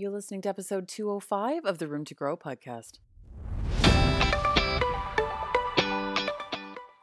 You're listening to episode 205 of the Room to Grow podcast.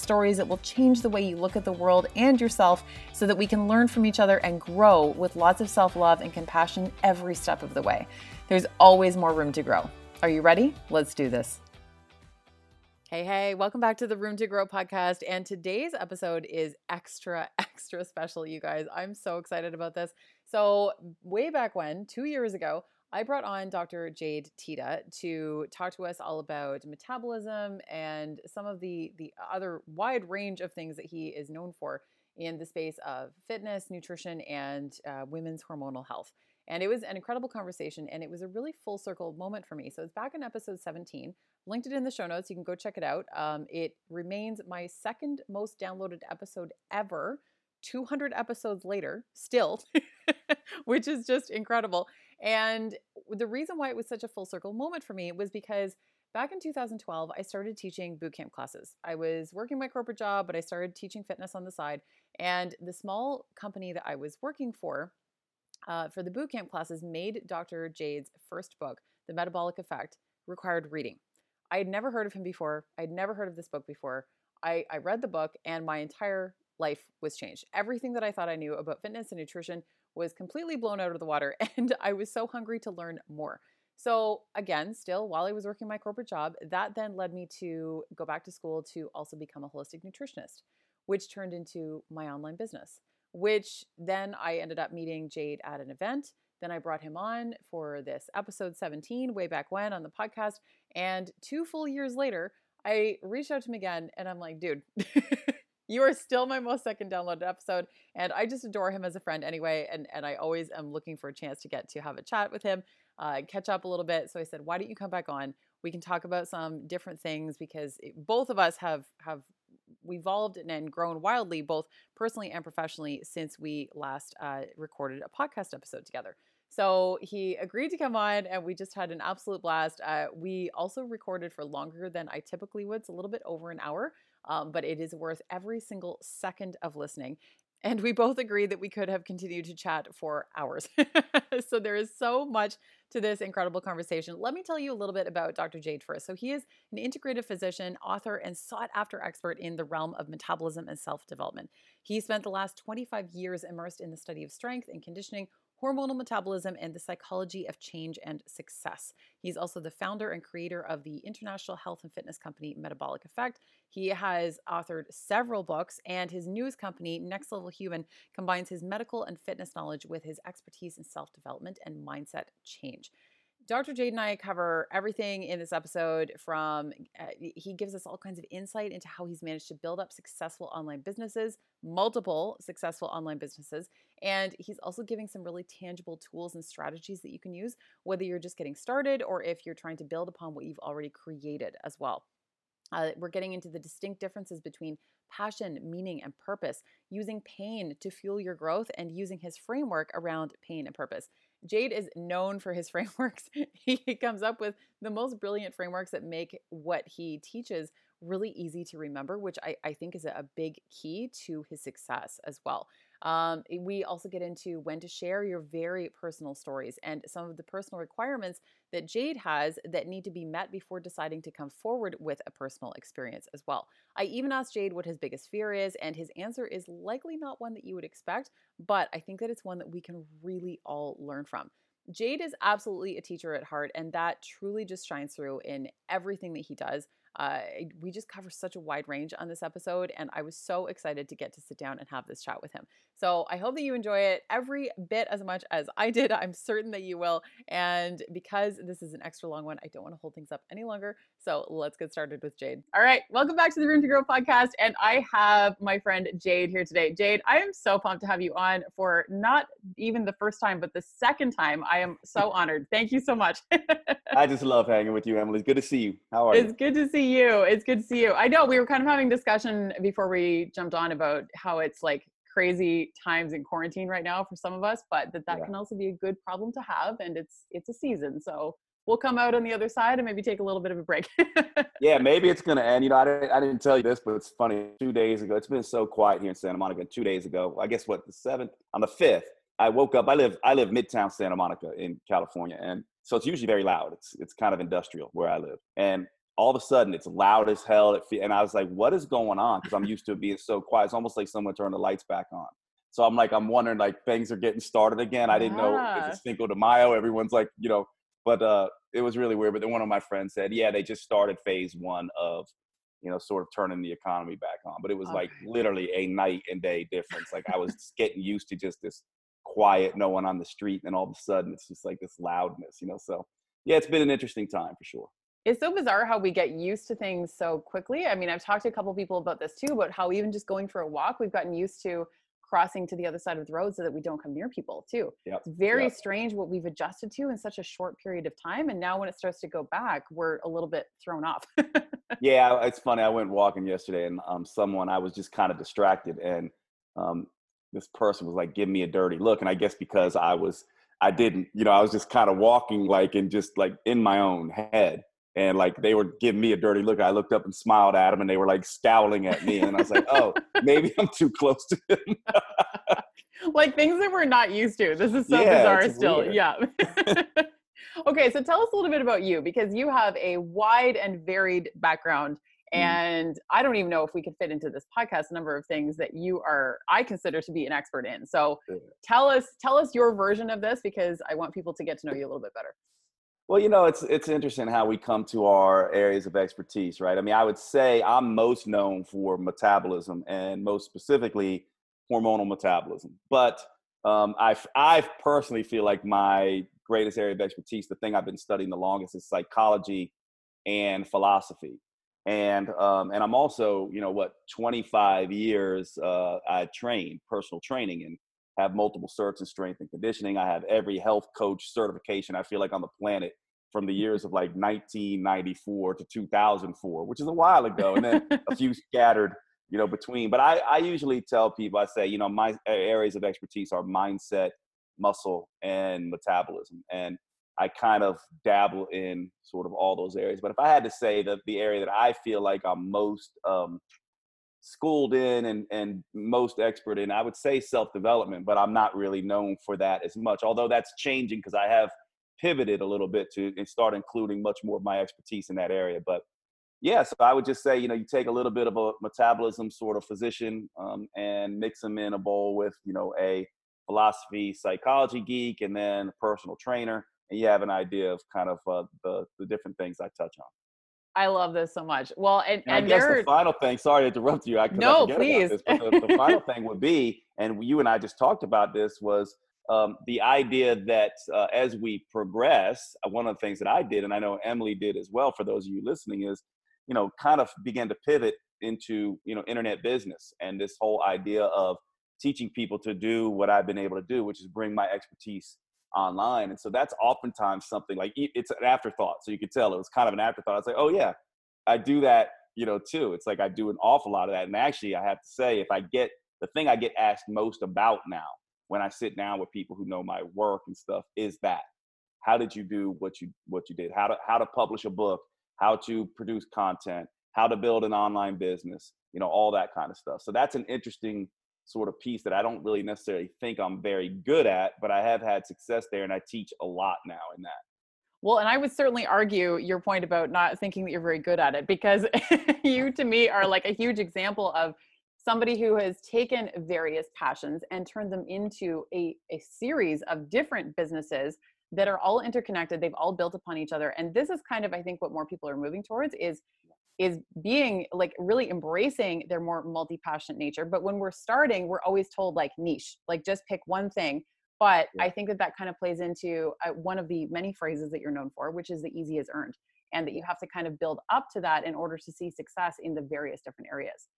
stories that will change the way you look at the world and yourself so that we can learn from each other and grow with lots of self love and compassion every step of the way. There's always more room to grow. Are you ready? Let's do this. Hey, hey, welcome back to the Room to Grow podcast. And today's episode is extra, extra special, you guys. I'm so excited about this. So, way back when, two years ago, I brought on Dr. Jade Teta to talk to us all about metabolism and some of the the other wide range of things that he is known for in the space of fitness, nutrition, and uh, women's hormonal health. And it was an incredible conversation, and it was a really full circle moment for me. So it's back in episode 17. Linked it in the show notes. You can go check it out. Um, it remains my second most downloaded episode ever. 200 episodes later, still, which is just incredible. And the reason why it was such a full circle moment for me was because back in 2012, I started teaching bootcamp classes. I was working my corporate job, but I started teaching fitness on the side. And the small company that I was working for, uh, for the bootcamp classes, made Dr. Jade's first book, The Metabolic Effect, required reading. I had never heard of him before. I'd never heard of this book before. I, I read the book, and my entire life was changed. Everything that I thought I knew about fitness and nutrition was completely blown out of the water and I was so hungry to learn more. So, again, still while I was working my corporate job, that then led me to go back to school to also become a holistic nutritionist, which turned into my online business, which then I ended up meeting Jade at an event. Then I brought him on for this episode 17 way back when on the podcast. And two full years later, I reached out to him again and I'm like, dude, you are still my most second downloaded episode. And I just adore him as a friend anyway. And, and I always am looking for a chance to get to have a chat with him, uh, catch up a little bit. So I said, why don't you come back on? We can talk about some different things because it, both of us have, have evolved and grown wildly, both personally and professionally, since we last uh, recorded a podcast episode together. So he agreed to come on, and we just had an absolute blast. Uh, we also recorded for longer than I typically would, it's a little bit over an hour um, but it is worth every single second of listening. And we both agree that we could have continued to chat for hours. so there is so much to this incredible conversation. Let me tell you a little bit about Dr. Jade first. So he is an integrative physician, author, and sought after expert in the realm of metabolism and self development. He spent the last 25 years immersed in the study of strength and conditioning, hormonal metabolism, and the psychology of change and success. He's also the founder and creator of the international health and fitness company Metabolic Effect. He has authored several books, and his newest company, Next Level Human, combines his medical and fitness knowledge with his expertise in self development and mindset change. Dr. Jade and I cover everything in this episode from uh, he gives us all kinds of insight into how he's managed to build up successful online businesses, multiple successful online businesses, and he's also giving some really tangible tools and strategies that you can use whether you're just getting started or if you're trying to build upon what you've already created as well. Uh, we're getting into the distinct differences between passion, meaning, and purpose, using pain to fuel your growth, and using his framework around pain and purpose. Jade is known for his frameworks. he comes up with the most brilliant frameworks that make what he teaches really easy to remember, which I, I think is a big key to his success as well. Um, we also get into when to share your very personal stories and some of the personal requirements that Jade has that need to be met before deciding to come forward with a personal experience as well. I even asked Jade what his biggest fear is, and his answer is likely not one that you would expect, but I think that it's one that we can really all learn from. Jade is absolutely a teacher at heart, and that truly just shines through in everything that he does. Uh, we just cover such a wide range on this episode, and I was so excited to get to sit down and have this chat with him. So I hope that you enjoy it every bit as much as I did. I'm certain that you will. And because this is an extra long one, I don't want to hold things up any longer. So let's get started with Jade. All right, welcome back to the Room to Grow podcast. And I have my friend Jade here today. Jade, I am so pumped to have you on for not even the first time, but the second time. I am so honored. Thank you so much. I just love hanging with you, Emily. It's good to see you. How are it's you? It's good to see you. It's good to see you. I know we were kind of having discussion before we jumped on about how it's like crazy times in quarantine right now for some of us, but that that yeah. can also be a good problem to have, and it's it's a season. So we'll come out on the other side and maybe take a little bit of a break. yeah, maybe it's gonna end. You know, I didn't, I didn't tell you this, but it's funny. Two days ago, it's been so quiet here in Santa Monica. Two days ago, I guess what the seventh on the fifth, I woke up. I live I live midtown Santa Monica in California, and so it's usually very loud. It's it's kind of industrial where I live, and all of a sudden it's loud as hell. and I was like, what is going on? Because I'm used to it being so quiet. It's almost like someone turned the lights back on. So I'm like, I'm wondering like things are getting started again. I didn't know if it's Cinco de Mayo. Everyone's like, you know, but uh, it was really weird. But then one of my friends said, yeah, they just started phase one of, you know, sort of turning the economy back on. But it was okay. like literally a night and day difference. Like I was getting used to just this quiet, no one on the street, and all of a sudden it's just like this loudness, you know. So yeah, it's been an interesting time for sure. It's so bizarre how we get used to things so quickly. I mean, I've talked to a couple people about this too, about how even just going for a walk, we've gotten used to crossing to the other side of the road so that we don't come near people too. Yep. It's very yep. strange what we've adjusted to in such a short period of time. And now when it starts to go back, we're a little bit thrown off. yeah, it's funny. I went walking yesterday and um, someone, I was just kind of distracted and um, this person was like, giving me a dirty look. And I guess because I was, I didn't, you know, I was just kind of walking like and just like in my own head and like they were giving me a dirty look. I looked up and smiled at them, and they were like scowling at me, and I was like, "Oh, maybe I'm too close to them." like things that we're not used to. This is so yeah, bizarre. Still, weird. yeah. okay, so tell us a little bit about you because you have a wide and varied background. Mm. And I don't even know if we could fit into this podcast a number of things that you are I consider to be an expert in. So tell us tell us your version of this because I want people to get to know you a little bit better. Well, you know, it's it's interesting how we come to our areas of expertise, right? I mean, I would say I'm most known for metabolism and most specifically hormonal metabolism. But um, I I personally feel like my greatest area of expertise, the thing I've been studying the longest, is psychology and philosophy. And um, and I'm also, you know, what 25 years uh, I train personal training and have multiple certs in strength and conditioning. I have every health coach certification I feel like on the planet from the years of like 1994 to 2004, which is a while ago, and then a few scattered, you know, between. But I, I usually tell people, I say, you know, my areas of expertise are mindset, muscle, and metabolism, and I kind of dabble in sort of all those areas. But if I had to say that the area that I feel like I'm most um, schooled in and, and most expert in, I would say self development, but I'm not really known for that as much. Although that's changing because I have pivoted a little bit to and start including much more of my expertise in that area. But yeah, so I would just say, you know, you take a little bit of a metabolism sort of physician um, and mix them in a bowl with, you know, a philosophy psychology geek and then a personal trainer, and you have an idea of kind of uh, the the different things I touch on. I love this so much. Well, and, and, and I guess the final thing. Sorry to interrupt you. I no, please. This, but the, the final thing would be, and you and I just talked about this was um, the idea that uh, as we progress, uh, one of the things that I did, and I know Emily did as well, for those of you listening, is you know kind of began to pivot into you know internet business and this whole idea of teaching people to do what I've been able to do, which is bring my expertise online. And so that's oftentimes something like it's an afterthought. So you could tell it was kind of an afterthought. I was like, oh yeah, I do that, you know, too. It's like I do an awful lot of that. And actually, I have to say, if I get the thing I get asked most about now when I sit down with people who know my work and stuff is that how did you do what you what you did how to how to publish a book how to produce content how to build an online business you know all that kind of stuff so that's an interesting sort of piece that I don't really necessarily think I'm very good at but I have had success there and I teach a lot now in that. Well, and I would certainly argue your point about not thinking that you're very good at it because you, to me, are like a huge example of somebody who has taken various passions and turned them into a, a series of different businesses that are all interconnected. They've all built upon each other and this is kind of i think what more people are moving towards is is being like really embracing their more multi-passionate nature but when we're starting we're always told like niche like just pick one thing but yeah. i think that that kind of plays into uh, one of the many phrases that you're known for which is the easy is earned and that you have to kind of build up to that in order to see success in the various different areas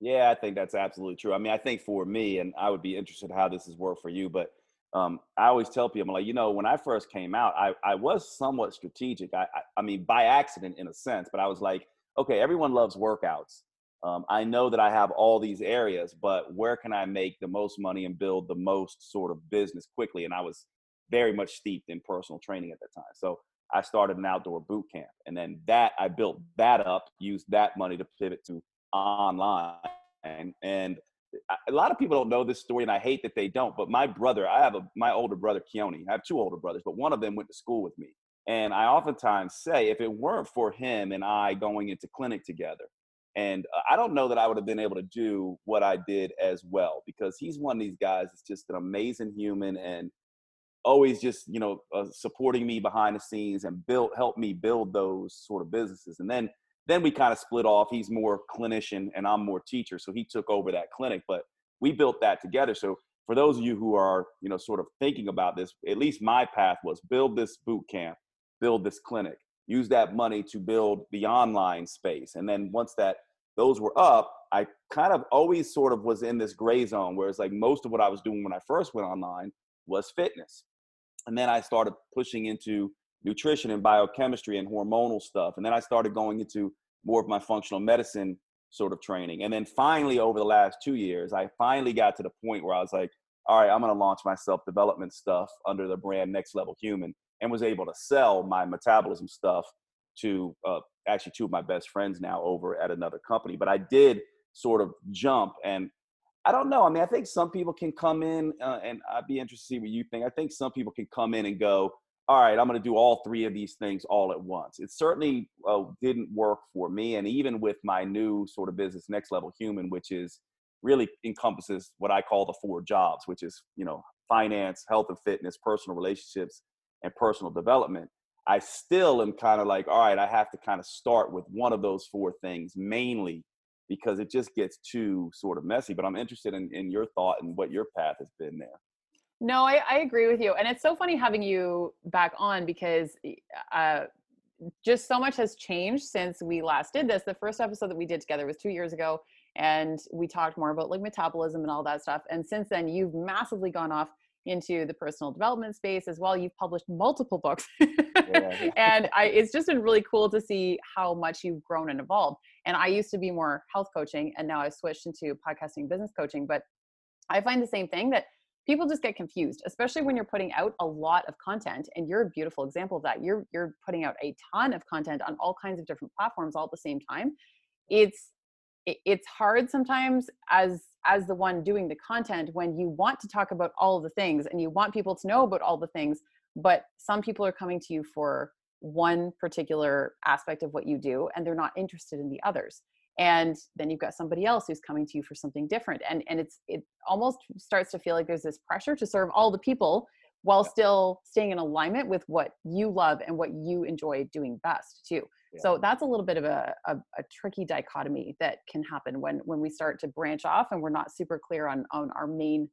yeah i think that's absolutely true i mean i think for me and i would be interested how this has worked for you but um, I always tell people, like, you know, when I first came out, I, I was somewhat strategic. I, I, I mean, by accident in a sense, but I was like, okay, everyone loves workouts. Um, I know that I have all these areas, but where can I make the most money and build the most sort of business quickly? And I was very much steeped in personal training at that time. So I started an outdoor boot camp. And then that, I built that up, used that money to pivot to online. And, and a lot of people don't know this story, and I hate that they don't. But my brother, I have a my older brother Keoni. I have two older brothers, but one of them went to school with me. And I oftentimes say, if it weren't for him and I going into clinic together, and uh, I don't know that I would have been able to do what I did as well because he's one of these guys that's just an amazing human and always just you know uh, supporting me behind the scenes and build help me build those sort of businesses. And then then we kind of split off. He's more clinician and I'm more teacher, so he took over that clinic. But we built that together. So for those of you who are you know sort of thinking about this, at least my path was build this boot camp build this clinic. Use that money to build the online space. And then once that those were up i kind of always sort of was in this gray zone where it's like most of what i was doing when i first went online was fitness. And then i started pushing into nutrition and biochemistry and hormonal stuff. And then i started going into more of my functional medicine sort of training. And then finally over the last two years i finally got to the point where i was like all right i'm going to launch my self development stuff under the brand next level human and was able to sell my metabolism stuff to uh, actually two of my best friends now over at another company. But I did sort of jump and I don't know. I mean, I think some people can come in, uh, and I'd be interested to see what you think. I think some people can come in and go, all right, I'm going to do all three of these things all at once. It certainly uh, didn't work for me. And even with my new sort of business, Next Level Human, which is really encompasses what I call the four jobs, which is, you know, finance, health and fitness, personal relationships, and personal development, I still am kind of like, all right, I have to kind of start with one of those four things mainly because it just gets too sort of messy. But I'm interested in, in your thought and what your path has been there. No, I, I agree with you. And it's so funny having you back on because uh, just so much has changed since we last did this. The first episode that we did together was two years ago, and we talked more about like metabolism and all that stuff. And since then, you've massively gone off into the personal development space as well. You've published multiple books. yeah. and I, it's just been really cool to see how much you've grown and evolved. And I used to be more health coaching and now I've switched into podcasting business coaching. But I find the same thing that people just get confused, especially when you're putting out a lot of content. And you're a beautiful example of that. You're you're putting out a ton of content on all kinds of different platforms all at the same time. It's it's hard sometimes as as the one doing the content when you want to talk about all of the things and you want people to know about all the things but some people are coming to you for one particular aspect of what you do and they're not interested in the others. And then you've got somebody else who's coming to you for something different. And and it's it almost starts to feel like there's this pressure to serve all the people while still staying in alignment with what you love and what you enjoy doing best too so that's a little bit of a, a, a, tricky dichotomy that can happen when when we start to branch off and we're not super clear on on our main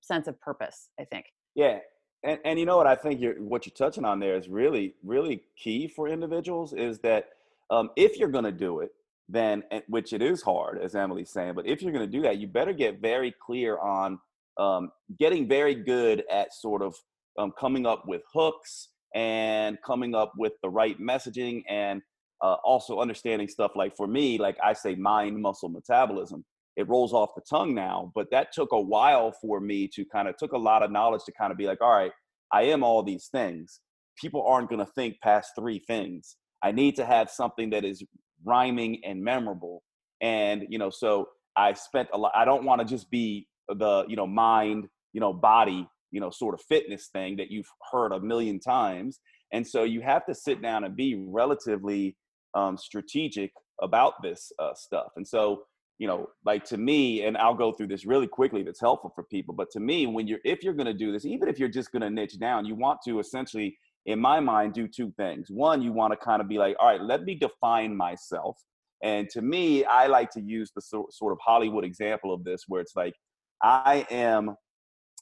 sense of purpose i think. Yeah and, and you know what i think you're what you're touching on there is really really key for individuals is that um, if you're going to do it then which it is hard as emily's saying but if you're going to do that you better get very clear on um, getting very good at sort of um, coming up with hooks and coming up with the right messaging and uh, also understanding stuff like for me like i say mind muscle metabolism. It rolls off the tongue now but that took a while for me to kind of took a lot of knowledge to kind of be like all right i am all these things. People aren't going to think past three things. I need to have something that is rhyming and memorable. And you know so i spent a lot i don't want to just be the you know mind you know body you know sort of fitness thing that you've heard a million times. And so you have to sit down and be relatively um, strategic about this uh, stuff. And so you know like to me and i'll go through this really quickly that's helpful for people but to me when you're if you're going to do this even if you're just going to niche down you want to essentially in my mind do two things. One you want to kind of be like all right let me define myself. And to me, I like to use the sort of Hollywood example of this, where it's like, I am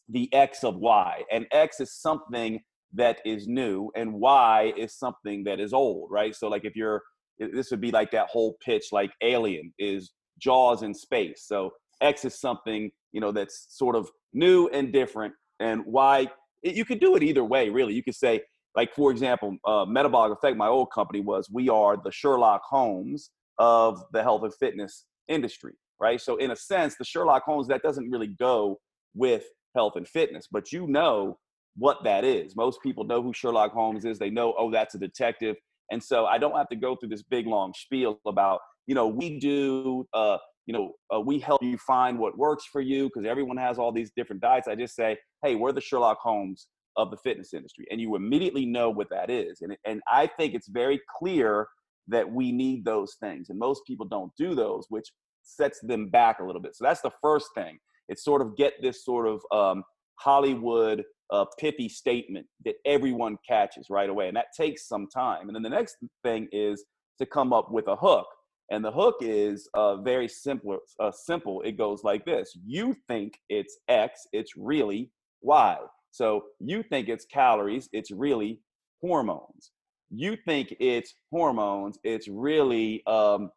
the X of Y, and X is something that is new, and Y is something that is old, right? So, like, if you're, this would be like that whole pitch, like Alien is Jaws in space. So, X is something, you know, that's sort of new and different, and Y, you could do it either way, really. You could say, like, for example, uh, Metabolic Effect, my old company was, we are the Sherlock Holmes of the health and fitness industry, right? So, in a sense, the Sherlock Holmes that doesn't really go with health and fitness, but you know what that is. Most people know who Sherlock Holmes is. They know, oh, that's a detective. And so I don't have to go through this big long spiel about, you know, we do, uh, you know, uh, we help you find what works for you because everyone has all these different diets. I just say, hey, we're the Sherlock Holmes of the fitness industry, and you immediately know what that is. And and I think it's very clear that we need those things. And most people don't do those, which sets them back a little bit. So that's the first thing. It's sort of get this sort of um, Hollywood uh, pithy statement that everyone catches right away. And that takes some time. And then the next thing is to come up with a hook. And the hook is uh, very simple. Uh, simple. It goes like this: You think it's X, it's really Y. So you think it's calories, it's really hormones you think it's hormones it's really um,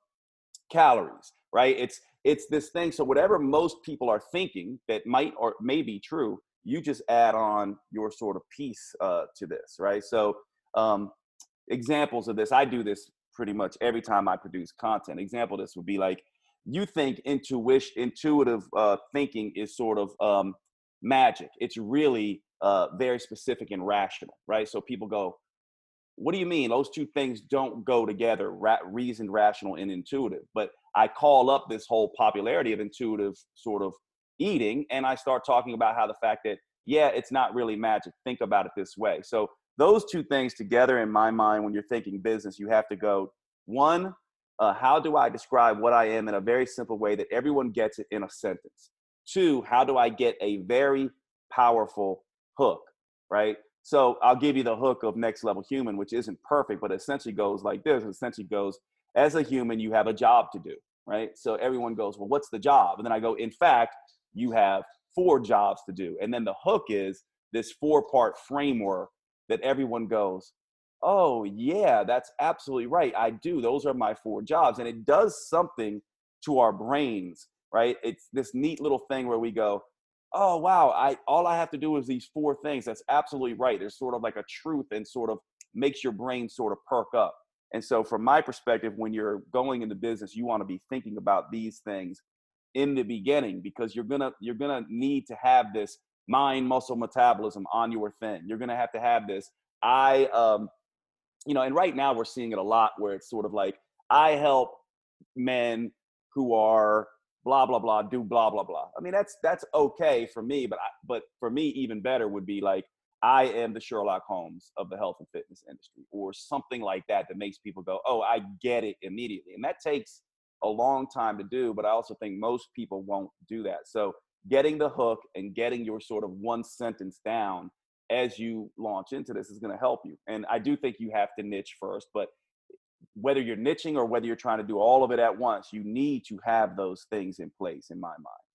calories right? It's it's this thing so whatever most people are thinking that might or may be true you just add on your sort of piece uh, to this right? So um, examples of this i do this pretty much every time i produce content. Example this would be like you think intuition intuitive uh, thinking is sort of um, magic. It's really uh, very specific and rational right? So people go what do you mean? Those two things don't go together, ra- reasoned, rational, and intuitive. But I call up this whole popularity of intuitive sort of eating, and I start talking about how the fact that, yeah, it's not really magic. Think about it this way. So, those two things together in my mind, when you're thinking business, you have to go one, uh, how do I describe what I am in a very simple way that everyone gets it in a sentence? Two, how do I get a very powerful hook, right? So I'll give you the hook of next level human, which isn't perfect, but essentially goes like this. It essentially goes, as a human, you have a job to do, right? So everyone goes, well, what's the job? And then I go, in fact, you have four jobs to do. And then the hook is this four part framework that everyone goes, oh, yeah, that's absolutely right. I do. Those are my four jobs. And it does something to our brains, right? It's this neat little thing where we go, oh wow i all i have to do is these four things that's absolutely right there's sort of like a truth and sort of makes your brain sort of perk up and so from my perspective when you're going into business you want to be thinking about these things in the beginning because you're gonna you're gonna need to have this mind muscle metabolism on your thing you're gonna have to have this i um you know and right now we're seeing it a lot where it's sort of like i help men who are blah blah blah do blah blah blah. I mean that's that's okay for me but I, but for me even better would be like i am the sherlock holmes of the health and fitness industry or something like that that makes people go oh i get it immediately. And that takes a long time to do but i also think most people won't do that. So getting the hook and getting your sort of one sentence down as you launch into this is going to help you. And i do think you have to niche first but whether you're niching or whether you're trying to do all of it at once, you need to have those things in place in my mind.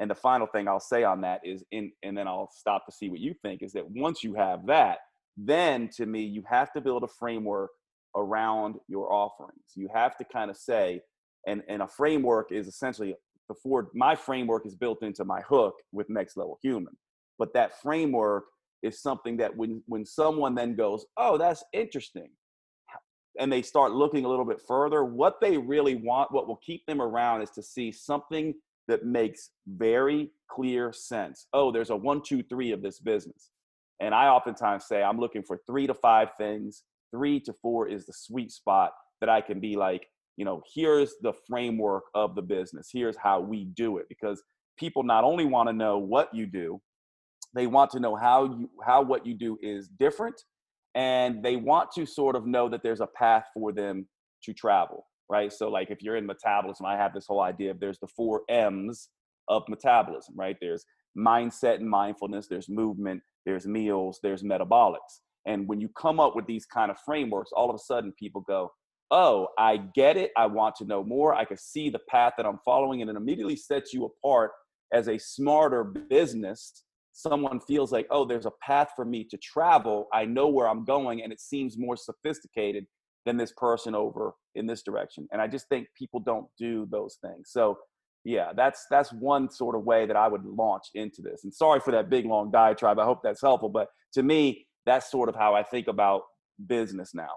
And the final thing I'll say on that is in and then I'll stop to see what you think is that once you have that, then to me you have to build a framework around your offerings. You have to kind of say and and a framework is essentially before my framework is built into my hook with next level human. But that framework is something that when when someone then goes, "Oh, that's interesting." and they start looking a little bit further, what they really want, what will keep them around is to see something that makes very clear sense. Oh, there's a one, two, three of this business. And I oftentimes say I'm looking for three to five things. Three to four is the sweet spot that I can be like, you know, here's the framework of the business. Here's how we do it. Because people not only want to know what you do, they want to know how you how what you do is different and they want to sort of know that there's a path for them to travel right so like if you're in metabolism i have this whole idea of there's the four m's of metabolism right there's mindset and mindfulness there's movement there's meals there's metabolics and when you come up with these kind of frameworks all of a sudden people go oh, I get it. I want to know more. I can see the path that I'm following, and it immediately sets you apart as a smarter business. Someone feels like, oh, there's a path for me to travel. I know where I'm going, and it seems more sophisticated than this person over in this direction. And I just think people don't do those things. So yeah, that's that's one sort of way that I would launch into this. And sorry for that big long diatribe. I hope that's helpful. But to me, that's sort of how I think about business now.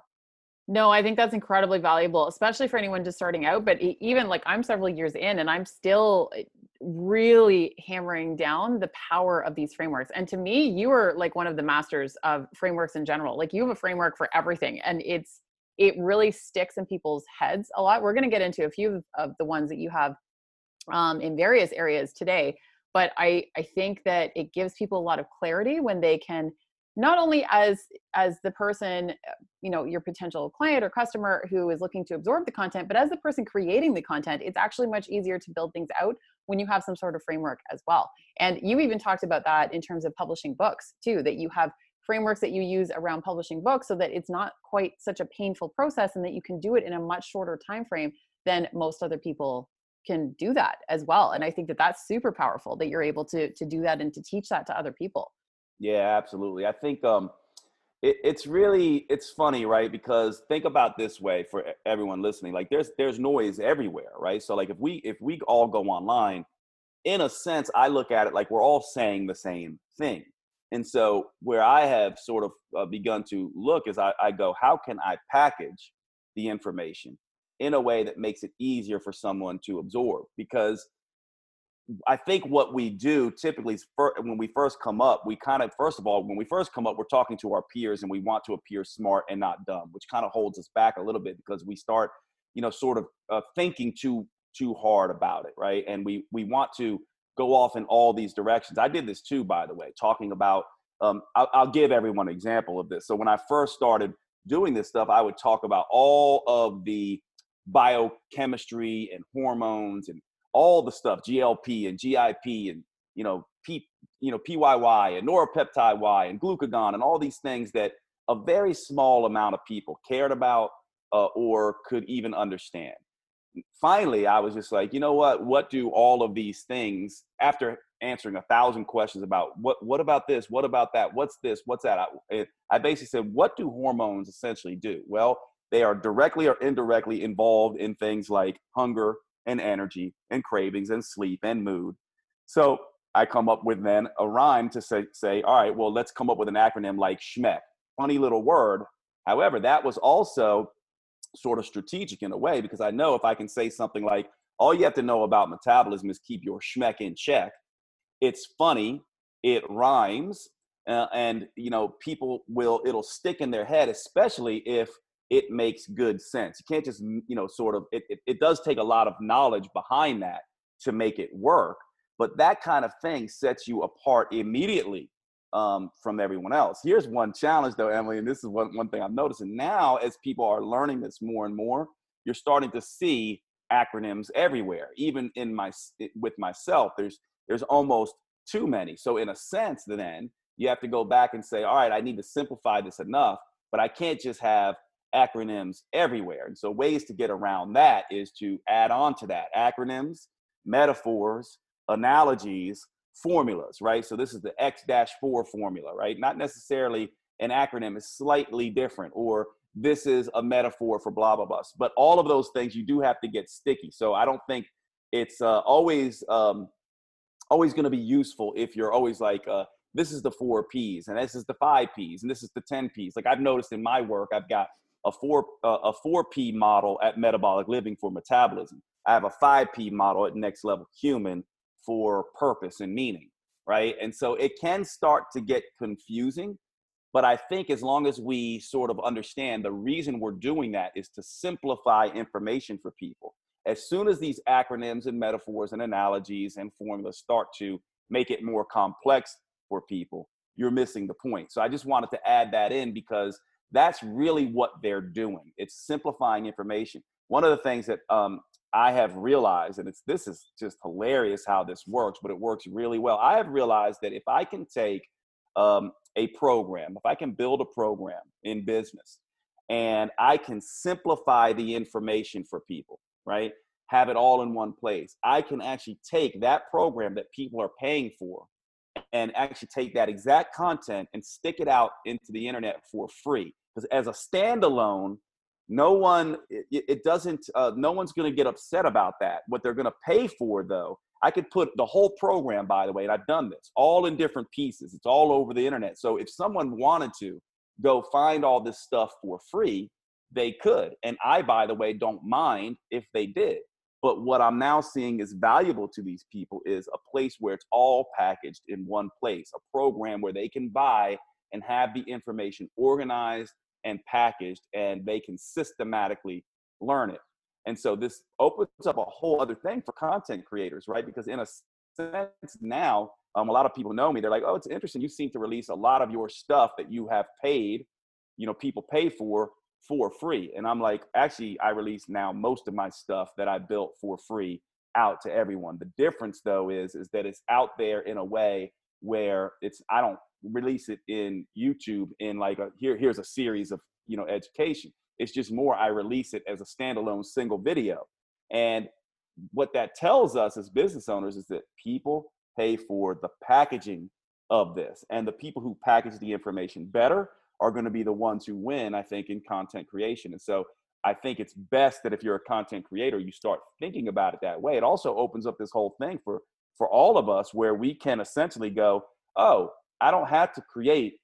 No, I think that's incredibly valuable, especially for anyone just starting out. But even like I'm several years in and I'm still eh, really hammering down the power of these frameworks. And to me, you are like one of the masters of frameworks in general. Like you have a framework for everything. And it's, it really sticks in people's heads a lot. We're going to get into a few of the ones that you have um, in various areas today. But I, I think that it gives people a lot of clarity when they can not only as as the person you know your potential client or customer who is looking to absorb the content but as the person creating the content it's actually much easier to build things out when you have some sort of framework as well and you even talked about that in terms of publishing books too that you have frameworks that you use around publishing books so that it's not quite such a painful process and that you can do it in a much shorter time frame than most other people can do that as well and i think that that's super powerful that you're able to to do that and to teach that to other people yeah, absolutely. I think um, it, it's really it's funny, right? Because think about this way for everyone listening. Like there's there's noise everywhere, right? So like if we if we all go online, in a sense, I look at it like we're all saying the same thing. And so where I have sort of uh, begun to look is I, I go, how can I package the information in a way that makes it easier for someone to absorb? Because I think what we do typically is when we first come up, we kind of, first of all, when we first come up, we're talking to our peers and we want to appear smart and not dumb, which kind of holds us back a little bit because we start, you know, sort of uh, thinking too too hard about it, right? And we we want to go off in all these directions. I did this too, by the way, talking about. Um, I'll, I'll give everyone an example of this. So when I first started doing this stuff, I would talk about all of the biochemistry and hormones and all the stuff, GLP and GIP and you know P, you know PYY and neuropeptide Y and glucagon and all these things that a very small amount of people cared about uh, or could even understand. Finally, I was just like, you know what? What do all of these things after answering a thousand questions about what what about this? What about that? What's this? What's that? I, I basically said, what do hormones essentially do? Well, they are directly or indirectly involved in things like hunger, and energy and cravings and sleep and mood. So I come up with then a rhyme to say, say, all right, well, let's come up with an acronym like SHMEC. Funny little word. However, that was also sort of strategic in a way because I know if I can say something like, all you have to know about metabolism is keep your SHMEC in check. It's funny, it rhymes, uh, and you know people will it'll stick in their head, especially if it makes good sense. You can't just, you know, sort of, it, it, it, does take a lot of knowledge behind that to make it work. But that kind of thing sets you apart immediately um, from everyone else. Here's one challenge though, Emily, and this is one, one thing I'm noticing now as people are learning this more and more, you're starting to see acronyms everywhere. Even in my, with myself, there's, there's almost too many. So in a sense, then you have to go back and say, all right, I need to simplify this enough, but I can't just have acronyms everywhere. And so, ways to get around that is to add on to that acronyms, metaphors, analogies, formulas, right? So, this is the X 4 formula, right? Not necessarily an acronym is slightly different, or this is a metaphor for blah, blah, blah. But all of those things you do have to get sticky. So, I don't think it's uh, always. Um, always going to be useful if you're always like uh, this is the four P's and this is the five P's and this is the 10 P's. Like I've noticed in my work, I've got a four uh, a four P model at Metabolic Living for metabolism. I have a five P model at Next Level Human for purpose and meaning, right? And so it can start to get confusing, but I think as long as we sort of understand the reason we're doing that is to simplify information for people. As soon as these acronyms and metaphors and analogies and formulas start to make it more complex for people, you're missing the point. So I just wanted to add that in because that's really what they're doing. It's simplifying information. One of the things that um, I have realized, and it's this is just hilarious how this works, but it works really well. I have realized that if I can take um, a program, if I can build a program in business, and I can simplify the information for people, right? Have it all in one place. I can actually take that program that people are paying for and actually take that exact content and stick it out into the internet for free. Because as a standalone, no one, it, doesn't, uh, no one's going to get upset about that. What they're going to pay for, though, I could put the whole program, by the way, and I've done this, all in different pieces. It's all over the internet. So if someone wanted to go find all this stuff for free, they could. And I, by the way, don't mind if they did. But what I'm now seeing is valuable to these people is a place where it's all packaged in one place, a program where they can buy and have the information organized and packaged and they can systematically learn it. And so this opens up a whole other thing for content creators, right? Because in a sense now, um, a lot of people know me. They're like, "Oh, it's interesting. You seem to release a lot of your stuff that you have paid, you know, people pay for for free." And I'm like, actually, I release now most of my stuff that I built for free out to everyone. The difference, though, is is that it's out there in a way where it's I don't release it in YouTube in like a here here's a series of you know education. It's just more I release it as a standalone single video. And what that tells us as business owners is that people pay for the packaging of this. And the people who package the information better are going to be the ones who win, I think, in content creation. And so I think it's best that if you're a content creator, you start thinking about it that way. It also opens up this whole thing for for all of us where we can essentially go, oh, I don't have to create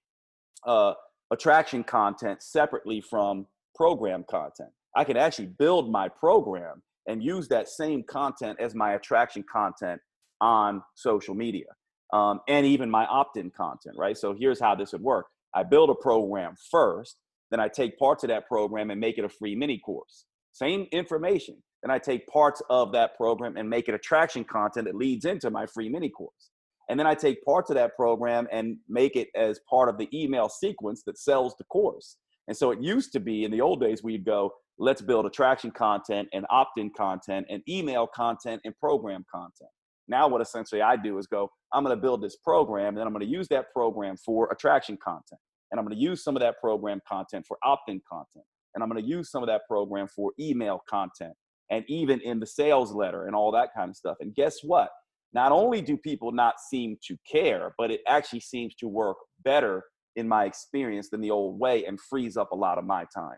uh, attraction content separately from program content. I can actually build my program and use that same content as my attraction content on social media um, and even my opt-in content, right? So here's how this would work. I build a program first, then I take parts of that program and make it a free mini course. Same information. Then I take parts of that program and make it attraction content that leads into my free mini course. And then I take parts of that program and make it as part of the email sequence that sells the course. And so it used to be in the old days, we'd go, let's build attraction content and opt in content and email content and program content. Now, what essentially I do is go, I'm going to build this program, and then I'm going to use that program for attraction content. And I'm going to use some of that program content for opt in content. And I'm going to use some of that program for email content and even in the sales letter and all that kind of stuff. And guess what? Not only do people not seem to care, but it actually seems to work better in my experience than the old way and frees up a lot of my time.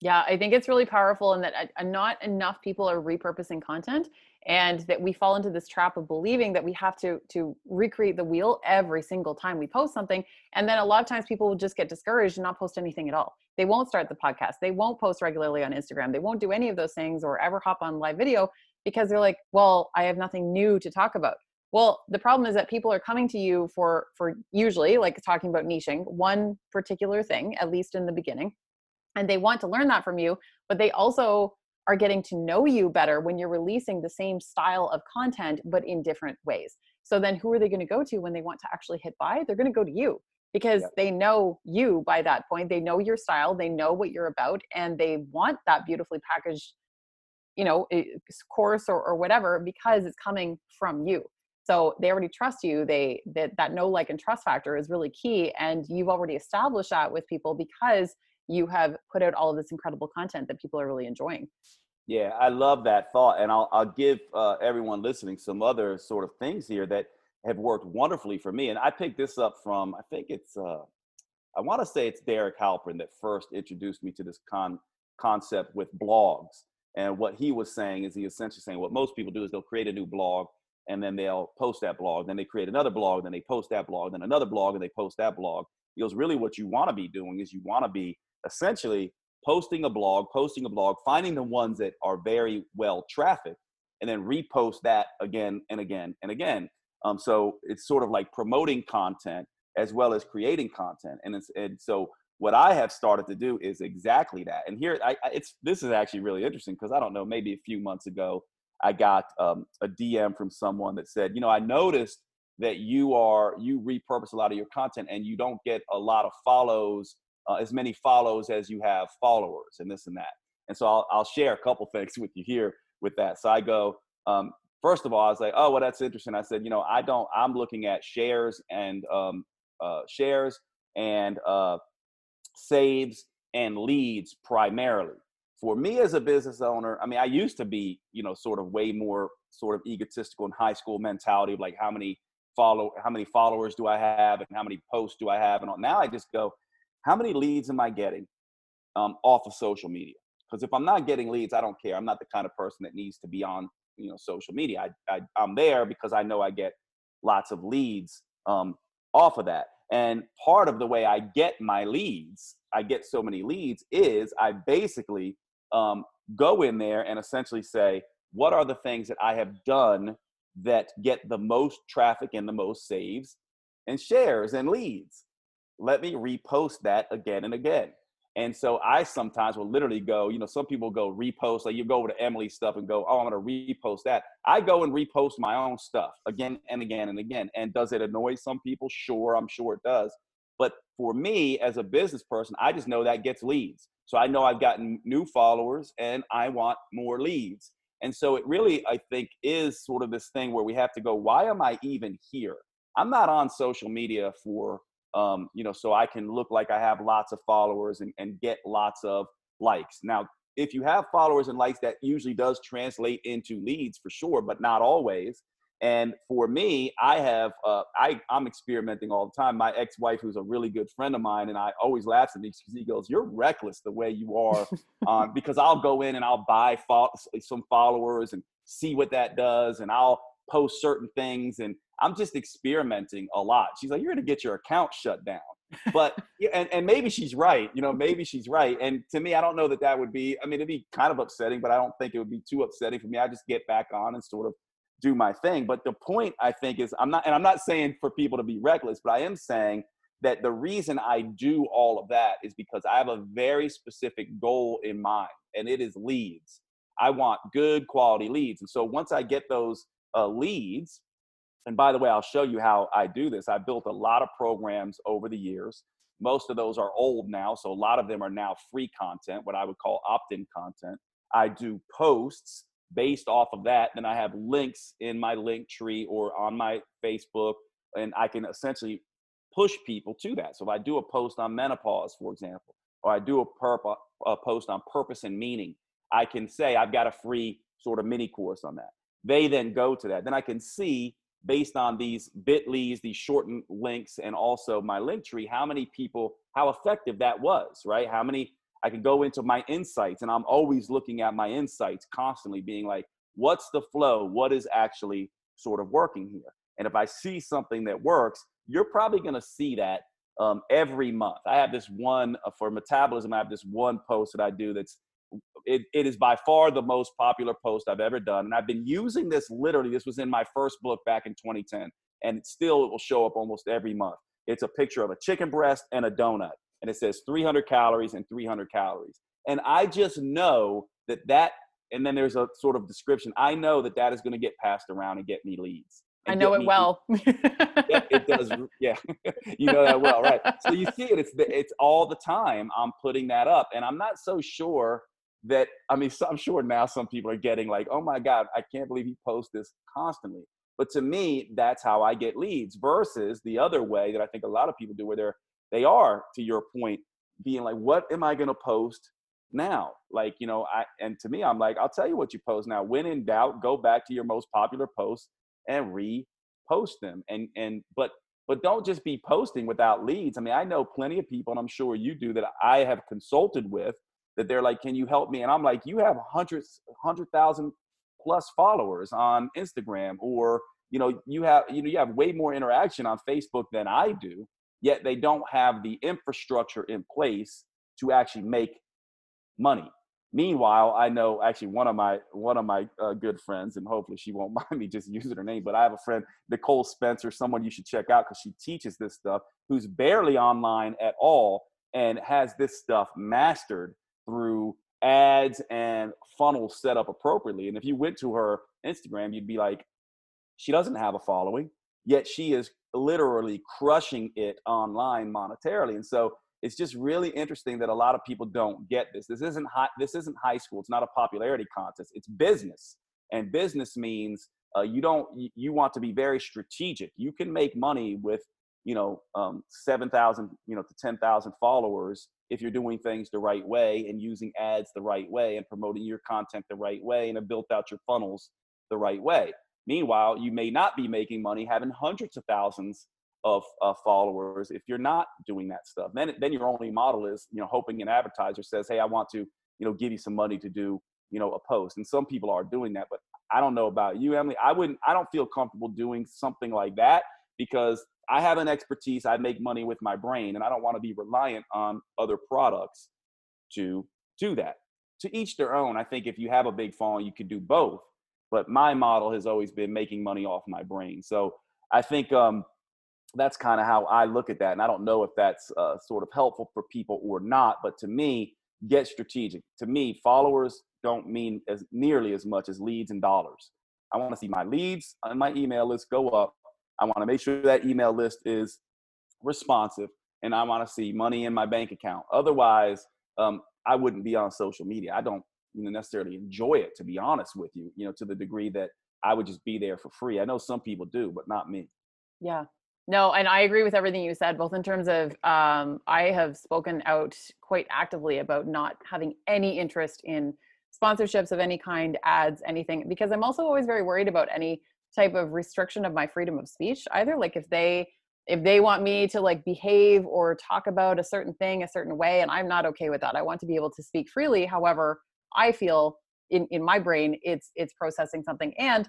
Yeah, I think it's really powerful and that uh, not enough people are repurposing content and that we fall into this trap of believing that we have to to recreate the wheel every single time we post something and then a lot of times people will just get discouraged and not post anything at all. They won't start the podcast. They won't post regularly on Instagram. They won't do any of those things or ever hop on live video because they're like, "Well, I have nothing new to talk about." Well, the problem is that people are coming to you for for usually like talking about niching one particular thing at least in the beginning and they want to learn that from you but they also are getting to know you better when you're releasing the same style of content but in different ways. So then who are they going to go to when they want to actually hit buy? They're going to go to you because yep. they know you by that point. They know your style. They know what you're about and they want that beautifully packaged you know course or, or whatever because it's coming from you. So they already trust you. They that that know like and trust factor is really key and you've already established that with people because you have put out all of this incredible content that people are really enjoying. Yeah, I love that thought. And I'll, I'll give uh, everyone listening some other sort of things here that have worked wonderfully for me. And I picked this up from, I think it's, uh, I want to say it's Derek Halpern that first introduced me to this con- concept with blogs. And what he was saying is he essentially saying what most people do is they'll create a new blog and then they'll post that blog. Then they create another blog, then they post that blog, then another blog, and they post that blog. Goes, really what you want to be doing is you want to be essentially posting a blog, posting a blog, finding the ones that are very well trafficked, and then repost that again and again and again. Um, so it's sort of like promoting content as well as creating content. And it's and so what I have started to do is exactly that. And here, I, it's this is actually really interesting because I don't know, maybe a few months ago, I got um, a DM from someone that said, you know, I noticed that you are you repurpose a lot of your content and you don't get a lot of follows uh, as many follows as you have followers and this and that. And so I'll, I'll share a couple things with you here with that. So I go, um, first of all, I was like, oh, well, that's interesting. I said, you know, I don't, I'm looking at shares and um, uh, shares and uh, saves and leads primarily. For me as a business owner, I mean, I used to be, you know, sort of way more sort of egotistical and high school mentality of like how many follow, how many followers do I have, and how many posts do I have, and all. now I just go, how many leads am I getting um, off of social media? Because if I'm not getting leads, I don't care. I'm not the kind of person that needs to be on, you know, social media. I, I am there because I know I get lots of leads um, off of that. And part of the way I get my leads, I get so many leads, is I basically um, go in there and essentially say, what are the things that I have done that get the most traffic and the most saves and shares and leads? Let me repost that again and again. And so I sometimes will literally go, you know, some people go repost, like you go over to Emily's stuff and go, oh, I'm going to repost that. I go and repost my own stuff again and again and again. And does it annoy some people? Sure, I'm sure it does. But for me as a business person, I just know that gets leads. So I know I've gotten new followers and I want more leads. And so it really, I think, is sort of this thing where we have to go, why am I even here? I'm not on social media for um, you know, so I can look like I have lots of followers and, and get lots of likes. Now, if you have followers and likes, that usually does translate into leads for sure, but not always. And for me, I have uh, I I'm experimenting all the time. My ex-wife, who's a really good friend of mine, and I always laughs at me because he goes, "You're reckless the way you are," um, because I'll go in and I'll buy fo- some followers and see what that does, and I'll post certain things, and I'm just experimenting a lot. She's like, you're going to get your account shut down. But, and, and maybe she's right. You know, maybe she's right. And to me, I don't know that that would be, I mean, it'd be kind of upsetting, but I don't think it would be too upsetting for me. I just get back on and sort of do my thing. But the point I think is, I'm not, and I'm not saying for people to be reckless, but I am saying that the reason I do all of that is because I have a very specific goal in mind, and it is leads. I want good quality leads. And so once I get those uh, leads, and by the way, I'll show you how I do this. I built a lot of programs over the years. Most of those are old now, so a lot of them are now free content, what I would call opt in content. I do posts based off of that. Then I have links in my link tree or on my Facebook, and I can essentially push people to that. So if I do a post on menopause, for example, or I do a, perp- uh, a post on purpose and meaning, I can say I've got a free sort of mini course on that. They then go to that. Then I can see based on these bit.lys, these shortened links, and also my link tree, how many people, how effective that was, right? How many, I can go into my insights, and I'm always looking at my insights constantly, being like, what's the flow? What is actually sort of working here? And if I see something that works, you're probably going to see that um, every month. I have this one uh, for metabolism. I have this one post that I do that's it, it is by far the most popular post I've ever done. And I've been using this literally, this was in my first book back in 2010, and still it will show up almost every month. It's a picture of a chicken breast and a donut, and it says 300 calories and 300 calories. And I just know that that, and then there's a sort of description. I know that that is going to get passed around and get me leads. I know it well. yeah, it does. Yeah, you know that well, right? So you see it. It's the, it's all the time. I'm putting that up, and I'm not so sure that I mean, so I'm sure now some people are getting like, oh my God, I can't believe he posts this constantly. But to me, that's how I get leads versus the other way that I think a lot of people do where they're they are, to your point, being like, what am I gonna post now? Like, you know, I and to me, I'm like, I'll tell you what you post now. When in doubt, go back to your most popular posts and repost them. And and but but don't just be posting without leads. I mean, I know plenty of people, and I'm sure you do, that I have consulted with that they're like, "Can you help me?" And I'm like, "You have hundreds, hundred thousand plus followers on Instagram, or you know, you have you know you have way more interaction on Facebook than I do. Yet they don't have the infrastructure in place to actually make money." Meanwhile, I know actually one of my one of my uh, good friends, and hopefully she won't mind me just using her name. But I have a friend, Nicole Spencer, someone you should check out because she teaches this stuff. Who's barely online at all and has this stuff mastered through ads and funnels set up appropriately. And if you went to her Instagram, you'd be like, she doesn't have a following, yet she is literally crushing it online monetarily. And so it's just really interesting that a lot of people don't get this. This isn't high, this isn't high school. It's not a popularity contest. It's business, and business means uh, you don't you want to be very strategic. You can make money with you know um, 7000 you know to 10000 followers if you're doing things the right way and using ads the right way and promoting your content the right way and have built out your funnels the right way. Meanwhile you may not be making money having hundreds of thousands of uh, followers if you're not doing that stuff. Then then your only model is you know hoping an advertiser says hey i want to you know give you some money to do you know a post. And some people are doing that but i don't know about you emily i wouldn't i don't feel comfortable doing something like that because I have an expertise. I make money with my brain, and I don't want to be reliant on other products to do that. To each their own. I think if you have a big phone, you could do both. But my model has always been making money off my brain. So I think um, that's kind of how I look at that. And I don't know if that's uh, sort of helpful for people or not. But to me, get strategic. To me, followers don't mean as nearly as much as leads and dollars. I want to see my leads on my email list go up I want to make sure that email list is responsive and I want to see money in my bank account. Otherwise, um, I wouldn't be on social media. I don't you know, necessarily enjoy it, to be honest with you, you know, to the degree that I would just be there for free. I know some people do, but not me. Yeah. No, and I agree with everything you said, both in terms of um, I have spoken out quite actively about not having any interest in sponsorships of any kind, ads, anything, because I'm also always very worried about any type of restriction of my freedom of speech either like if they if they want me to like behave or talk about a certain thing a certain way and i'm not okay with that i want to be able to speak freely however i feel in in my brain it's it's processing something and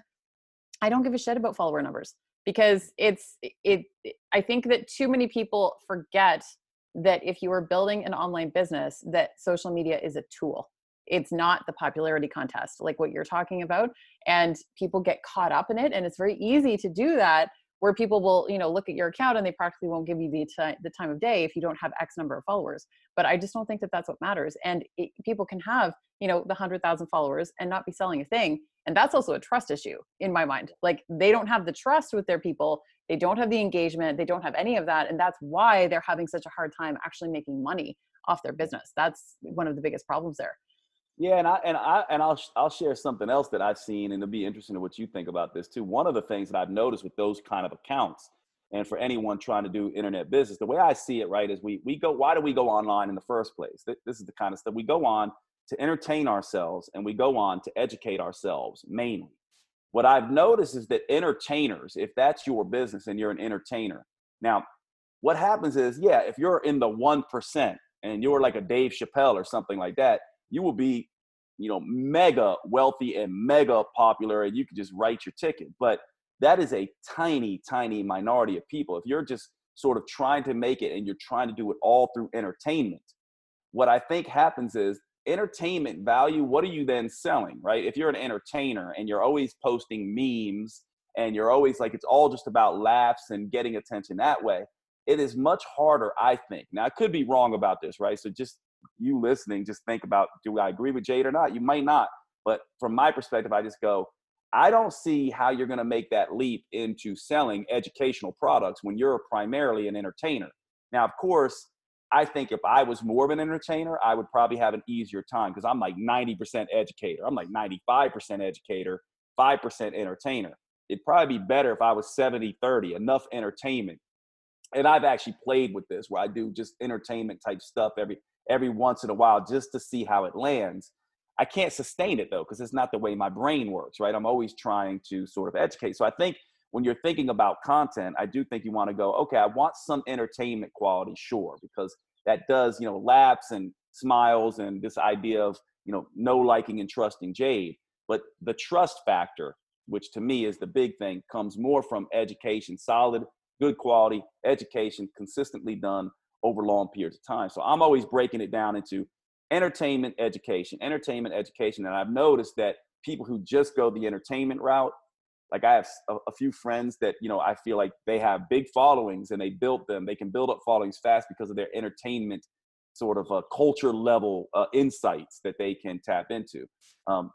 i don't give a shit about follower numbers because it's it i think that too many people forget that if you are building an online business that social media is a tool it's not the popularity contest like what you're talking about and people get caught up in it and it's very easy to do that where people will you know look at your account and they practically won't give you the, t- the time of day if you don't have x number of followers but i just don't think that that's what matters and it, people can have you know the 100000 followers and not be selling a thing and that's also a trust issue in my mind like they don't have the trust with their people they don't have the engagement they don't have any of that and that's why they're having such a hard time actually making money off their business that's one of the biggest problems there yeah, and I and I and I'll I'll share something else that I've seen, and it'll be interesting to what you think about this too. One of the things that I've noticed with those kind of accounts, and for anyone trying to do internet business, the way I see it, right, is we we go. Why do we go online in the first place? This is the kind of stuff we go on to entertain ourselves, and we go on to educate ourselves mainly. What I've noticed is that entertainers, if that's your business and you're an entertainer, now what happens is, yeah, if you're in the one percent and you're like a Dave Chappelle or something like that you will be, you know, mega wealthy and mega popular, and you can just write your ticket. But that is a tiny, tiny minority of people. If you're just sort of trying to make it and you're trying to do it all through entertainment, what I think happens is entertainment value, what are you then selling, right? If you're an entertainer and you're always posting memes and you're always like, it's all just about laughs and getting attention that way, it is much harder, I think. Now, I could be wrong about this, right? So just you listening just think about do I agree with Jade or not? You might not. But from my perspective, I just go, I don't see how you're going to make that leap into selling educational products when you're primarily an entertainer. Now, of course, I think if I was more of an entertainer, I would probably have an easier time because I'm like 90% educator. I'm like 95% educator, 5% entertainer. It'd probably be better if I was 70 30, enough entertainment. And I've actually played with this where I do just entertainment type stuff every every once in a while just to see how it lands. I can't sustain it though, because it's not the way my brain works, right? I'm always trying to sort of educate. So I think when you're thinking about content, I do think you want to go, okay, I want some entertainment quality, sure, because that does, you know, laughs and smiles and this idea of, you know, no liking and trusting Jade. But the trust factor, which to me is the big thing, comes more from education, solid, good quality education, consistently done over long periods of time. So I'm always breaking it down into entertainment, education, entertainment, education. And I've noticed that people who just go the entertainment route, like I have a, a, few friends that, you know, I feel like they have big followings and they built them. They can build up followings fast because of their entertainment sort of a culture level uh, insights that they can tap into. Um,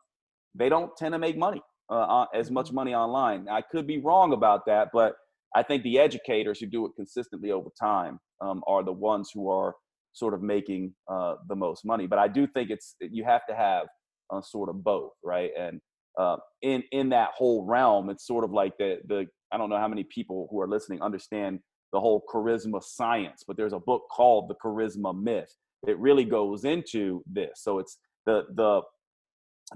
they don't tend to make money, uh, as much mm-hmm. money online. I could be wrong about that, but I think the educators who do it consistently over time um, are the ones who are sort of making uh, the most money. But I do think it's you have to have uh, sort of both, right? And uh, in in that whole realm, it's sort of like the the I don't know how many people who are listening understand the whole charisma science, but there's a book called The Charisma Myth. It really goes into this. So it's the the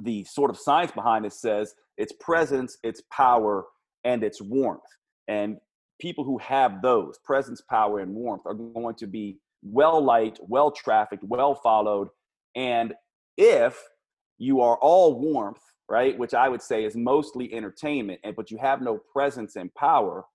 the sort of science behind it says its presence, its power, and its warmth. And people who have those presence, power, and warmth are going to be well liked, well trafficked, well followed. And if you are all warmth, right, which I would say is mostly entertainment, and but you have no presence and power,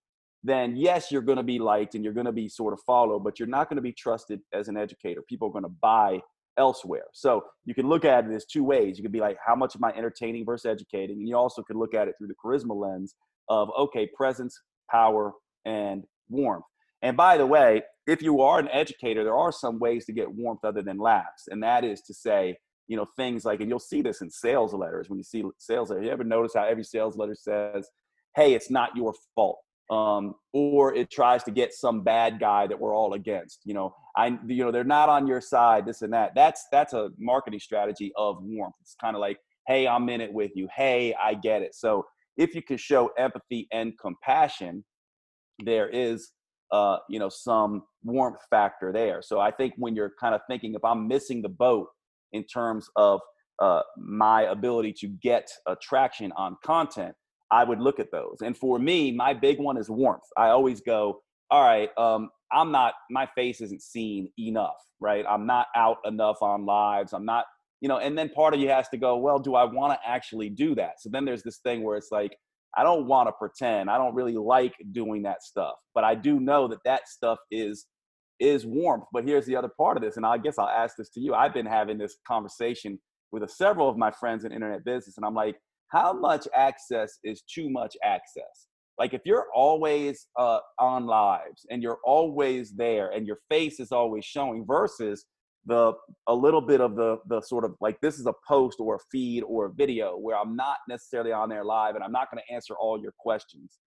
then yes, you're going to be liked and you're going to be sort of followed, but you're not going to be trusted as an educator. People are going to buy elsewhere. So you can look at it as two ways. You could be like, how much am I entertaining versus educating? And you also could look at it through the charisma lens of, okay, presence, power, and warmth. And by the way, if you are an educator, there are some ways to get warmth other than laughs. And that is to say, you know, things like, and you'll see this in sales letters when you see sales letters. You ever notice how every sales letter says, hey, it's not your fault? um, or it tries to get some bad guy that we're all against. You know, I, you know, they're not on your side, this and that. That's that's a marketing strategy of warmth. It's kind of like, hey, I'm in it with you. Hey, I get it. So if you can show empathy and compassion, there is, uh, you know, some warmth factor there. So I think when you're kind of thinking, if I'm missing the boat in terms of uh, my ability to get attraction on content I would look at those. And for me, my big one is warmth. I always go, all right, um, I'm not, my face isn't seen enough, right? I'm not out enough on lives. I'm not, you know, and then part of you has to go, well, do I want to actually do that? So then there's this thing where it's like, I don't want to pretend. I don't really like doing that stuff, but I do know that that stuff is is warmth. But here's the other part of this, and I guess I'll ask this to you. I've been having this conversation with a, several of my friends in internet business, and I'm like, how much access is too much access? Like if you're always uh, on lives and you're always there and your face is always showing versus the a little bit of the the sort of like this is a post or a feed or a video where I'm not necessarily on there live and I'm not going to answer all your questions.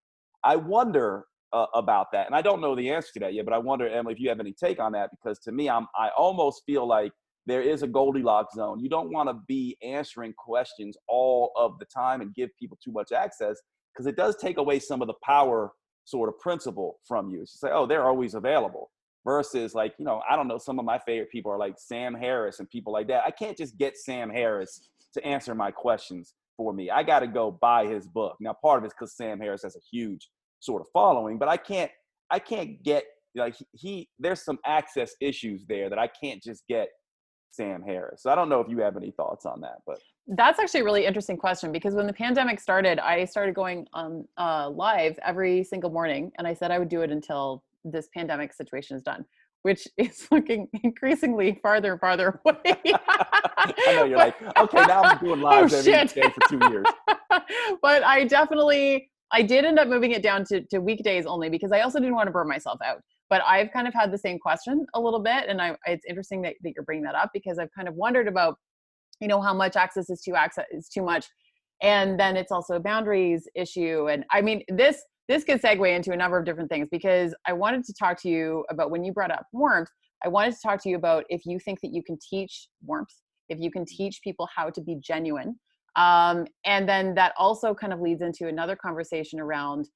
I wonder uh, about that, and I don't know the answer to that yet. But I wonder, Emily, if you have any take on that because to me, I'm I almost feel like there is a Goldilocks zone. You don't want to be answering questions all of the time and give people too much access because it does take away some of the power sort of principle from you. It's just oh, they're always available. Versus like, you know, I don't know, some of my favorite people are like Sam Harris and people like that. I can't just get Sam Harris to answer my questions for me. I got to go buy his book. Now, part of it's because Sam Harris has a huge sort of following, but I can't, I can't get like he, there's some access issues there that I can't just get Sam Harris. So I don't know if you have any thoughts on that, but that's actually a really interesting question because when the pandemic started, I started going on uh, live every single morning, and I said I would do it until this pandemic situation is done, which is looking increasingly farther and farther away. I know you're like, okay, now I'm doing live oh, every day for two years. but I definitely, I did end up moving it down to, to weekdays only because I also didn't want to burn myself out but I've kind of had the same question a little bit, and I, it's interesting that, that you're bringing that up because I've kind of wondered about, you know, how much access is too access is too much, and then it's also a boundaries issue. And I mean, this this could segue into a number of different things because I wanted to talk to you about when you brought up warmth. I wanted to talk to you about if you think that you can teach warmth, if you can teach people how to be genuine, um, and then that also kind of leads into another conversation around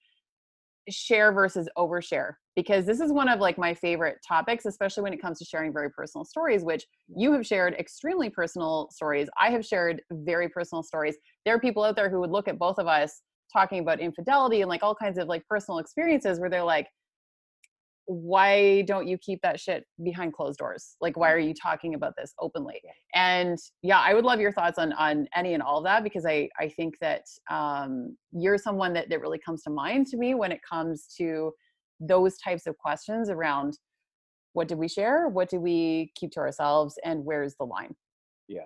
share versus overshare because this is one of like my favorite topics especially when it comes to sharing very personal stories which you have shared extremely personal stories i have shared very personal stories there are people out there who would look at both of us talking about infidelity and like all kinds of like personal experiences where they're like why don't you keep that shit behind closed doors? Like why are you talking about this openly? And yeah i would love your thoughts on on any and all of that because i i think that um you're someone that that really comes to mind to me when it comes to those types of questions around what do we share? What do we keep to ourselves? And where's the line? Yeah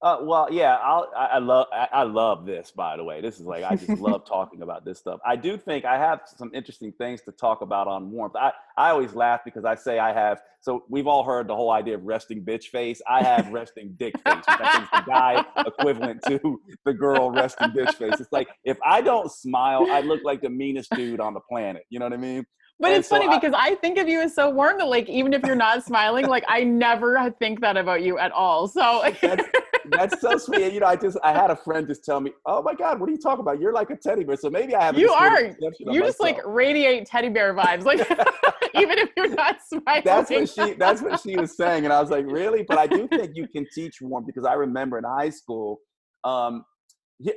uh, well, yeah, I'll, I, I love I, I, love this. By the way, this is like I just love talking about this stuff. I do think I have some interesting things to talk about on warmth. I I always laugh because I say I have. So we've all heard the whole idea of resting bitch face. I have resting dick face. Which I think the guy equivalent to the girl resting bitch face. It's like if I don't smile, I look like the meanest dude on the planet. You know what I mean? But and it's so funny I, because I think of you as so warm that like even if you're not smiling, like I never think that about you at all. So That's so sweet. You know, I just I had a friend just tell me, "Oh my God, what are you talking about? You're like a teddy bear." So maybe I have. You are. You just like radiate teddy bear vibes, like even if you're not smiling. That's what she. That's what she was saying, and I was like, "Really?" But I do think you can teach warmth because I remember in high school, um,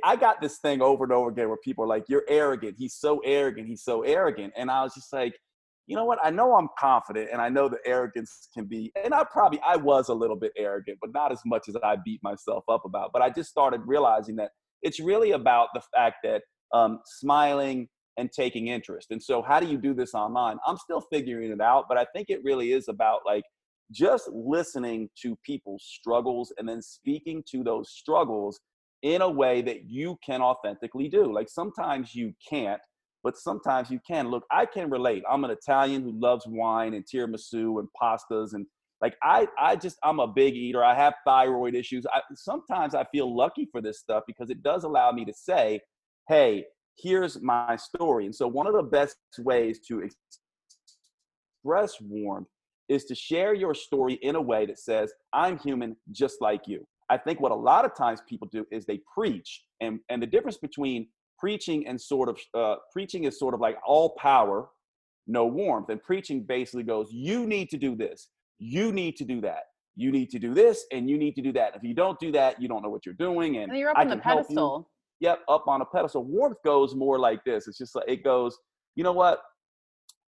I got this thing over and over again where people are like, "You're arrogant." He's so arrogant. He's so arrogant, and I was just like you know what? I know I'm confident and I know the arrogance can be, and I probably, I was a little bit arrogant, but not as much as I beat myself up about. But I just started realizing that it's really about the fact that um, smiling and taking interest. And so, how do you do this online? I'm still figuring it out, but I think it really is about like just listening to people's struggles and then speaking to those struggles in a way that you can authentically do. Like sometimes you can't but sometimes you can. Look, I can relate. I'm an Italian who loves wine and tiramisu and pastas and like I, I just I'm a big eater. I have thyroid issues. I, sometimes I feel lucky for this stuff because it does allow me to say, "Hey, here's my story." And so one of the best ways to express warmth is to share your story in a way that says, "I'm human just like you." I think what a lot of times people do is they preach, and and the difference between preaching and sort of uh, preaching is sort of like all power no warmth and preaching basically goes you need to do this. You need to do that. You need to do this and you need to do that. If you don't do that you don't know what you're doing and, and you're up I on the pedestal. Yep up on a pedestal. Warmth goes more like this. It's just like it goes you know what?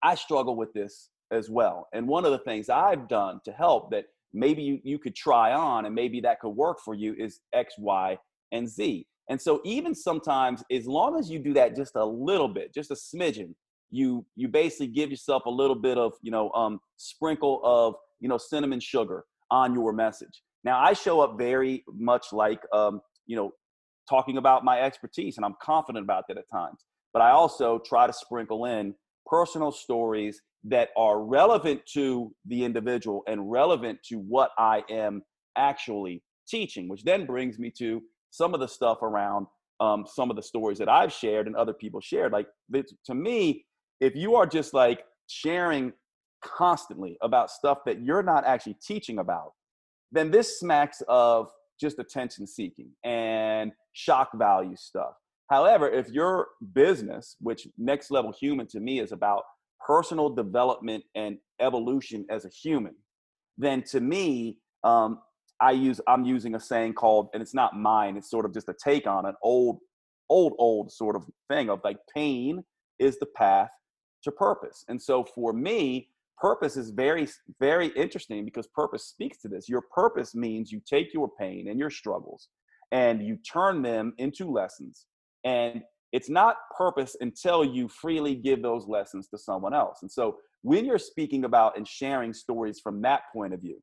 I struggle with this as well. And one of the things i've done to help that maybe you, you could try on and maybe that could work for you is x y and z and so even sometimes, as long as you do that just a little bit, just a smidgen, you you basically give yourself a little bit of you know um, sprinkle of you know cinnamon sugar on your message. Now I show up very much like um, you know talking about my expertise, and I'm confident about that at times. But I also try to sprinkle in personal stories that are relevant to the individual and relevant to what I am actually teaching, which then brings me to some of the stuff around um, some of the stories that I've shared and other people shared. Like to me, if you are just like sharing constantly about stuff that you're not actually teaching about, then this smacks of just attention seeking and shock value stuff. However, if your business, which next level human to me is about personal development and evolution as a human, then to me, um, I use I'm using a saying called, and it's not mine. It's sort of just a take on an old, old, old sort of thing of like pain is the path to purpose. And so for me, purpose is very, very interesting because purpose speaks to this. Your purpose means you take your pain and your struggles and you turn them into lessons. And it's not purpose until you freely give those lessons to someone else. And so when you're speaking about and sharing stories from that point of view,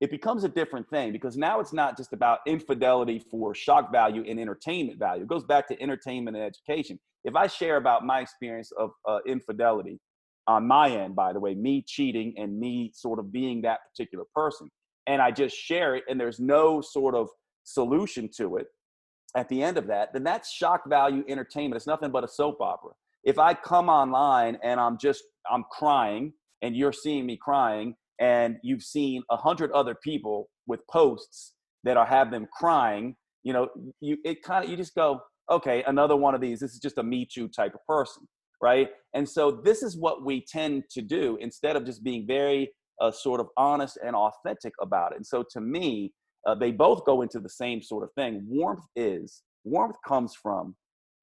it becomes a different thing because now it's not just about infidelity for shock value and entertainment value. It goes back to entertainment and education. If I share about my experience of uh, infidelity on my end, by the way, me cheating and me sort of being that particular person, and I just share it and there's no sort of solution to it at the end of that, then that's shock value entertainment. It's nothing but a soap opera. If I come online and I'm just, I'm crying and you're seeing me crying and you've seen a hundred other people with posts that are have them crying you know you it kind of you just go okay another one of these this is just a me too type of person right? And so this is what we tend to do instead of just being very uh, sort of honest and authentic about it. And so to me uh, they both go into the same sort of thing. Warmth is warmth comes from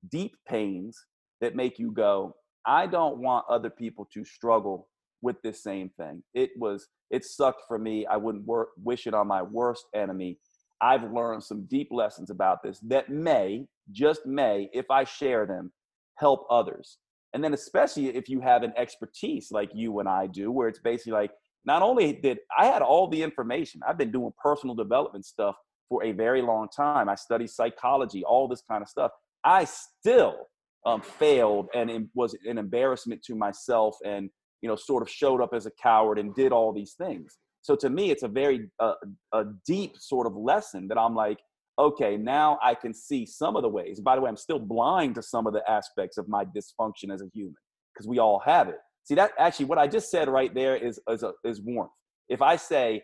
deep pains that make you go i don't want other people to struggle with this same thing. It was it sucked for me. I wouldn't work, wish it on my worst enemy. I've learned some deep lessons about this that may, just may, if I share them, help others. And then especially if you have an expertise like you and I do, where it's basically like not only did I had all the information, I've been doing personal development stuff for a very long time. I studied psychology, all this kind of stuff. I still um, failed and was an embarrassment to myself and you know, sort of showed up as a coward and did all these things. So to me, it's a very uh, a deep sort of lesson that I'm like, okay, now I can see some of the ways. By the way, I'm still blind to some of the aspects of my dysfunction as a human because we all have it. See that actually, what I just said right there is is, a, is warmth. If I say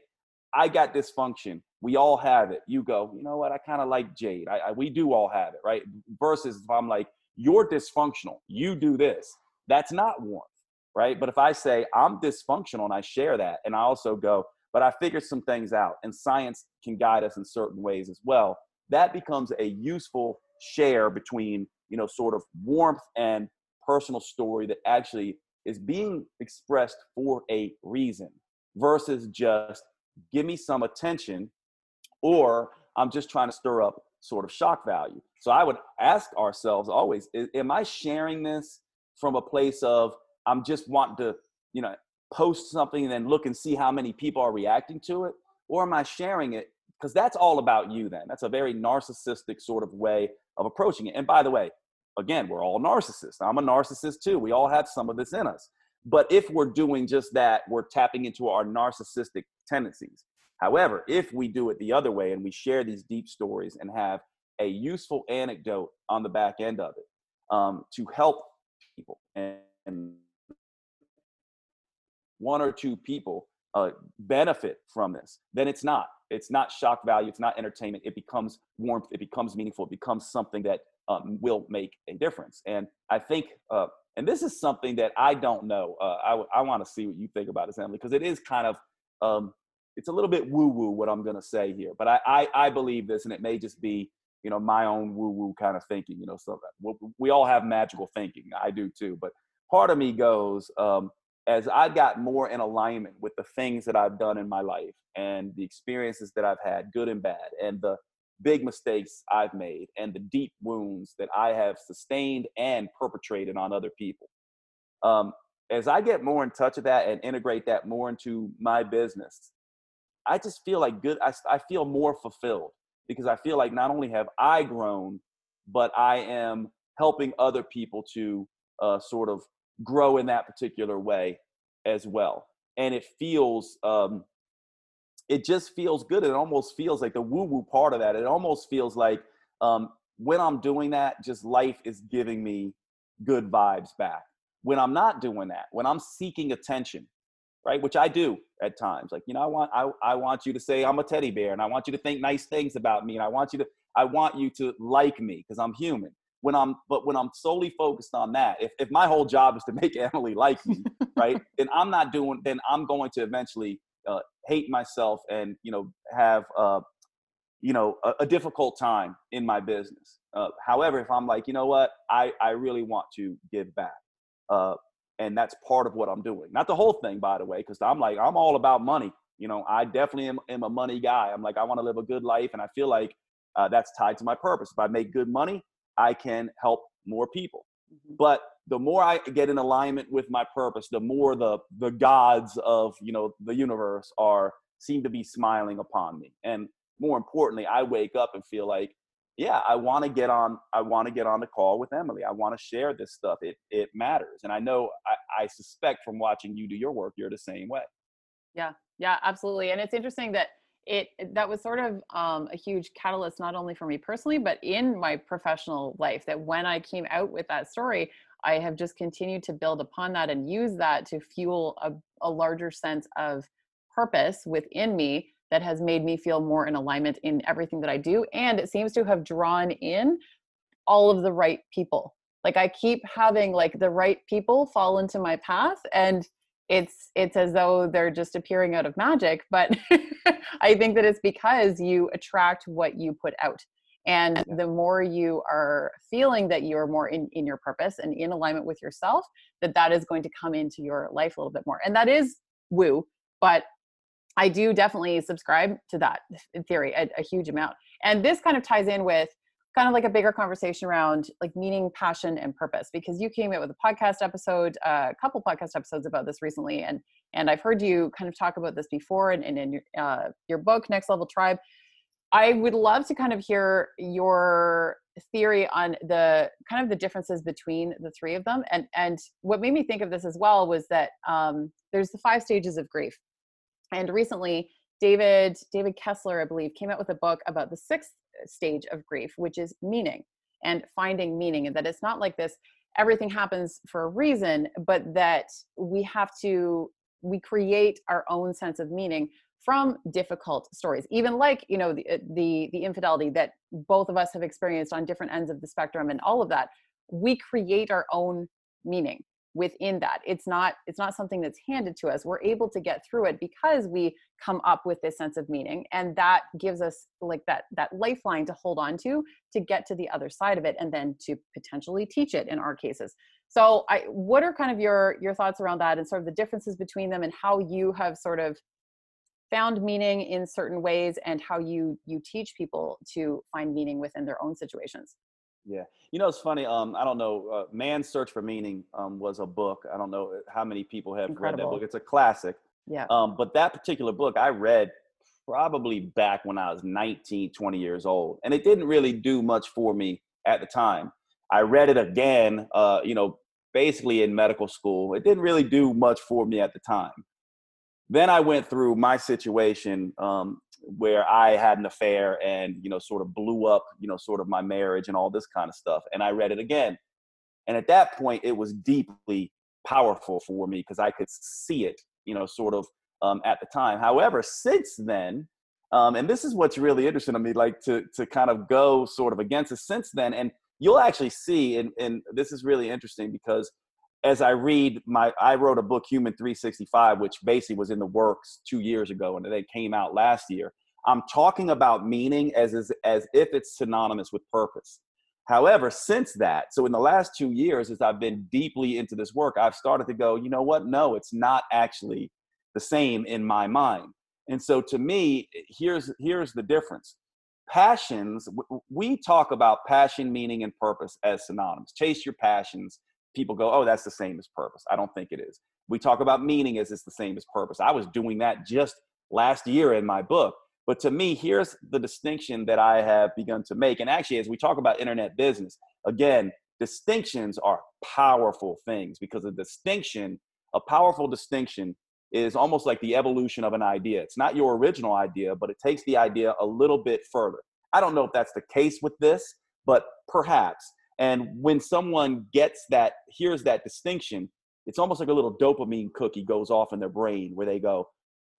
I got dysfunction, we all have it. You go, you know what? I kind of like Jade. I, I, we do all have it, right? Versus if I'm like, you're dysfunctional, you do this. That's not warmth, right? But if I say I'm dysfunctional and I share that, and I also go, but I figured some things out, and science can guide us in certain ways as well. That becomes a useful share between, you know, sort of warmth and personal story that actually is being expressed for a reason versus just give me some attention or I'm just trying to stir up sort of shock value. So I would ask ourselves always, am I sharing this from a place of I'm just wanting to, you know, post something and then look and see how many people are reacting to it? Or am I sharing it? Because that's all about you then. That's a very narcissistic sort of way of approaching it. And by the way, again, we're all narcissists. I'm a narcissist too. We all have some of this in us. But if we're doing just that, we're tapping into our narcissistic tendencies. However, if we do it the other way and we share these deep stories and have a useful anecdote on the back end of it um, to help people and, and, one or two people uh, benefit from this, then it's not. It's not shock value. It's not entertainment. It becomes warmth. It becomes meaningful. It becomes something that um, will make a difference. And I think, uh, and this is something that I don't know. Uh, I, I want to see what you think about this, Emily, because it is kind of um, it's a little bit woo woo what I'm going to say here, but I, I, I believe this, and it may just be you know my own woo woo kind of thinking. You know, so we all have magical thinking. I do too, but part of me goes um, as I got more in alignment with the things that I've done in my life and the experiences that I've had, good and bad, and the big mistakes I've made and the deep wounds that I have sustained and perpetrated on other people. Um, as I get more in touch with that and integrate that more into my business, I just feel like good. I, I feel more fulfilled because I feel like not only have I grown, but I am helping other people to uh, sort of grow in that particular way as well. And it feels, um, it just feels good. It almost feels like the woo woo part of that. It almost feels like um, when I'm doing that, just life is giving me good vibes back. When I'm not doing that, when I'm seeking attention, right? Which I do at times. Like, you know, I want I, I want you to say I'm a teddy bear and I want you to think nice things about me and I want you to I want you to like me because I'm human. When I'm but when I'm solely focused on that, if, if my whole job is to make Emily like me, right, then I'm not doing then I'm going to eventually uh, hate myself and you know have uh, you know a, a, difficult time in my business. Uh, however, if I'm like, you know what, I I really want to give back. Uh, and that's part of what I'm doing. Not the whole thing, by the way, because I'm like I'm all about money. You know, I definitely am, am a money guy. I'm like I want to live a good life, and I feel like uh, that's tied to my purpose. If I make good money, I can help more people. Mm-hmm. But the more I get in alignment with my purpose, the more the the gods of you know the universe are seem to be smiling upon me. And more importantly, I wake up and feel like yeah, I want to get on. I want to get on the call with Emily. I want to share this stuff. It it matters, and I know. I, I suspect from watching you do your work, you're the same way. Yeah, yeah, absolutely. And it's interesting that it that was sort of um, a huge catalyst, not only for me personally, but in my professional life. That when I came out with that story, I have just continued to build upon that and use that to fuel a, a larger sense of purpose within me that has made me feel more in alignment in everything that I do. And it seems to have drawn in all of the right people. Like I keep having like the right people fall into my path and it's it's as though they're just appearing out of magic but i think that it's because you attract what you put out. And the more you are feeling that you're more in, in your purpose and in alignment with yourself that that is going to come into your life a little bit more. And that is woo but I do definitely subscribe to that theory a, a, huge amount. And this kind of ties in with kind of like a bigger conversation around like meaning, passion, and purpose. Because you came out with a podcast episode, uh, a couple podcast episodes about this recently, and and I've heard you kind of talk about this before, and, in your uh, your book, Next Level Tribe. I would love to kind of hear your theory on the kind of the differences between the three of them. And and what made me think of this as well was that um, there's the five stages of grief and recently, David David Kessler, I believe, came out with a book about the sixth stage of grief, which is meaning and finding meaning, and that it's not like this everything happens for a reason, but that we have to we create our own sense of meaning from difficult stories. Even like you know the, uh, the the infidelity that both of us have experienced on different ends of the spectrum and all of that we create our own meaning within that. It's not it's not something that's handed to us. We're able to get through it because we come up with this sense of meaning and that gives us like that that lifeline to hold on to to get to the other side of it and then to potentially teach it in our cases. So i what are kind of your your thoughts around that and sort of the differences between them and how you have sort of found meaning in certain ways and how you you teach people to find meaning within their own situations yeah, you know it's funny. Um, I don't know. Uh, Man's Search for Meaning um, was a book. I don't know uh, how many people have Incredible. read that book. It's a classic. Yeah. Um, but that particular book I read probably back when I was 19, 20 years old, and it didn't really do much for me at the time. I read it again, uh, you know, basically in medical school. It didn't really do much for me at the time. Then I went through my situation um, where I had an affair and, you know, sort of blew up, you know, sort of my marriage and all this kind of stuff. And I read it again. And at that point, it was deeply powerful for me because I could see it, you know, sort of um, at the time. However, since then, um, and this is what's really interesting to me, like to to kind of go sort of against it since then, and you'll actually see, and and this is really interesting because as I read my, I wrote a book, Human 365, which basically was in the works two years ago, and it came out last year. I'm talking about meaning as as, as if it's synonymous with purpose. However, since that, so in the last two years, as I've been deeply into this work, I've started to go, you know what? No, it's not actually the same in my mind. And so to me, here's here's the difference. Passions, we talk about passion, meaning, and purpose as synonymous. Chase your passions people go, oh, that's the same as purpose. I don't think it is. We talk about meaning as it's the same as purpose. I was doing that just last year in my book. But to me, here's the distinction that I have begun to make. And actually, as we talk about internet business, again, distinctions are powerful things because a distinction, a powerful distinction, is almost like the evolution of an idea. It's not your original idea, but it takes the idea a little bit further. I don't know if that's the case with this, but perhaps. And when someone gets that, hears that distinction, it's almost like a little dopamine cookie goes off in their brain where they go,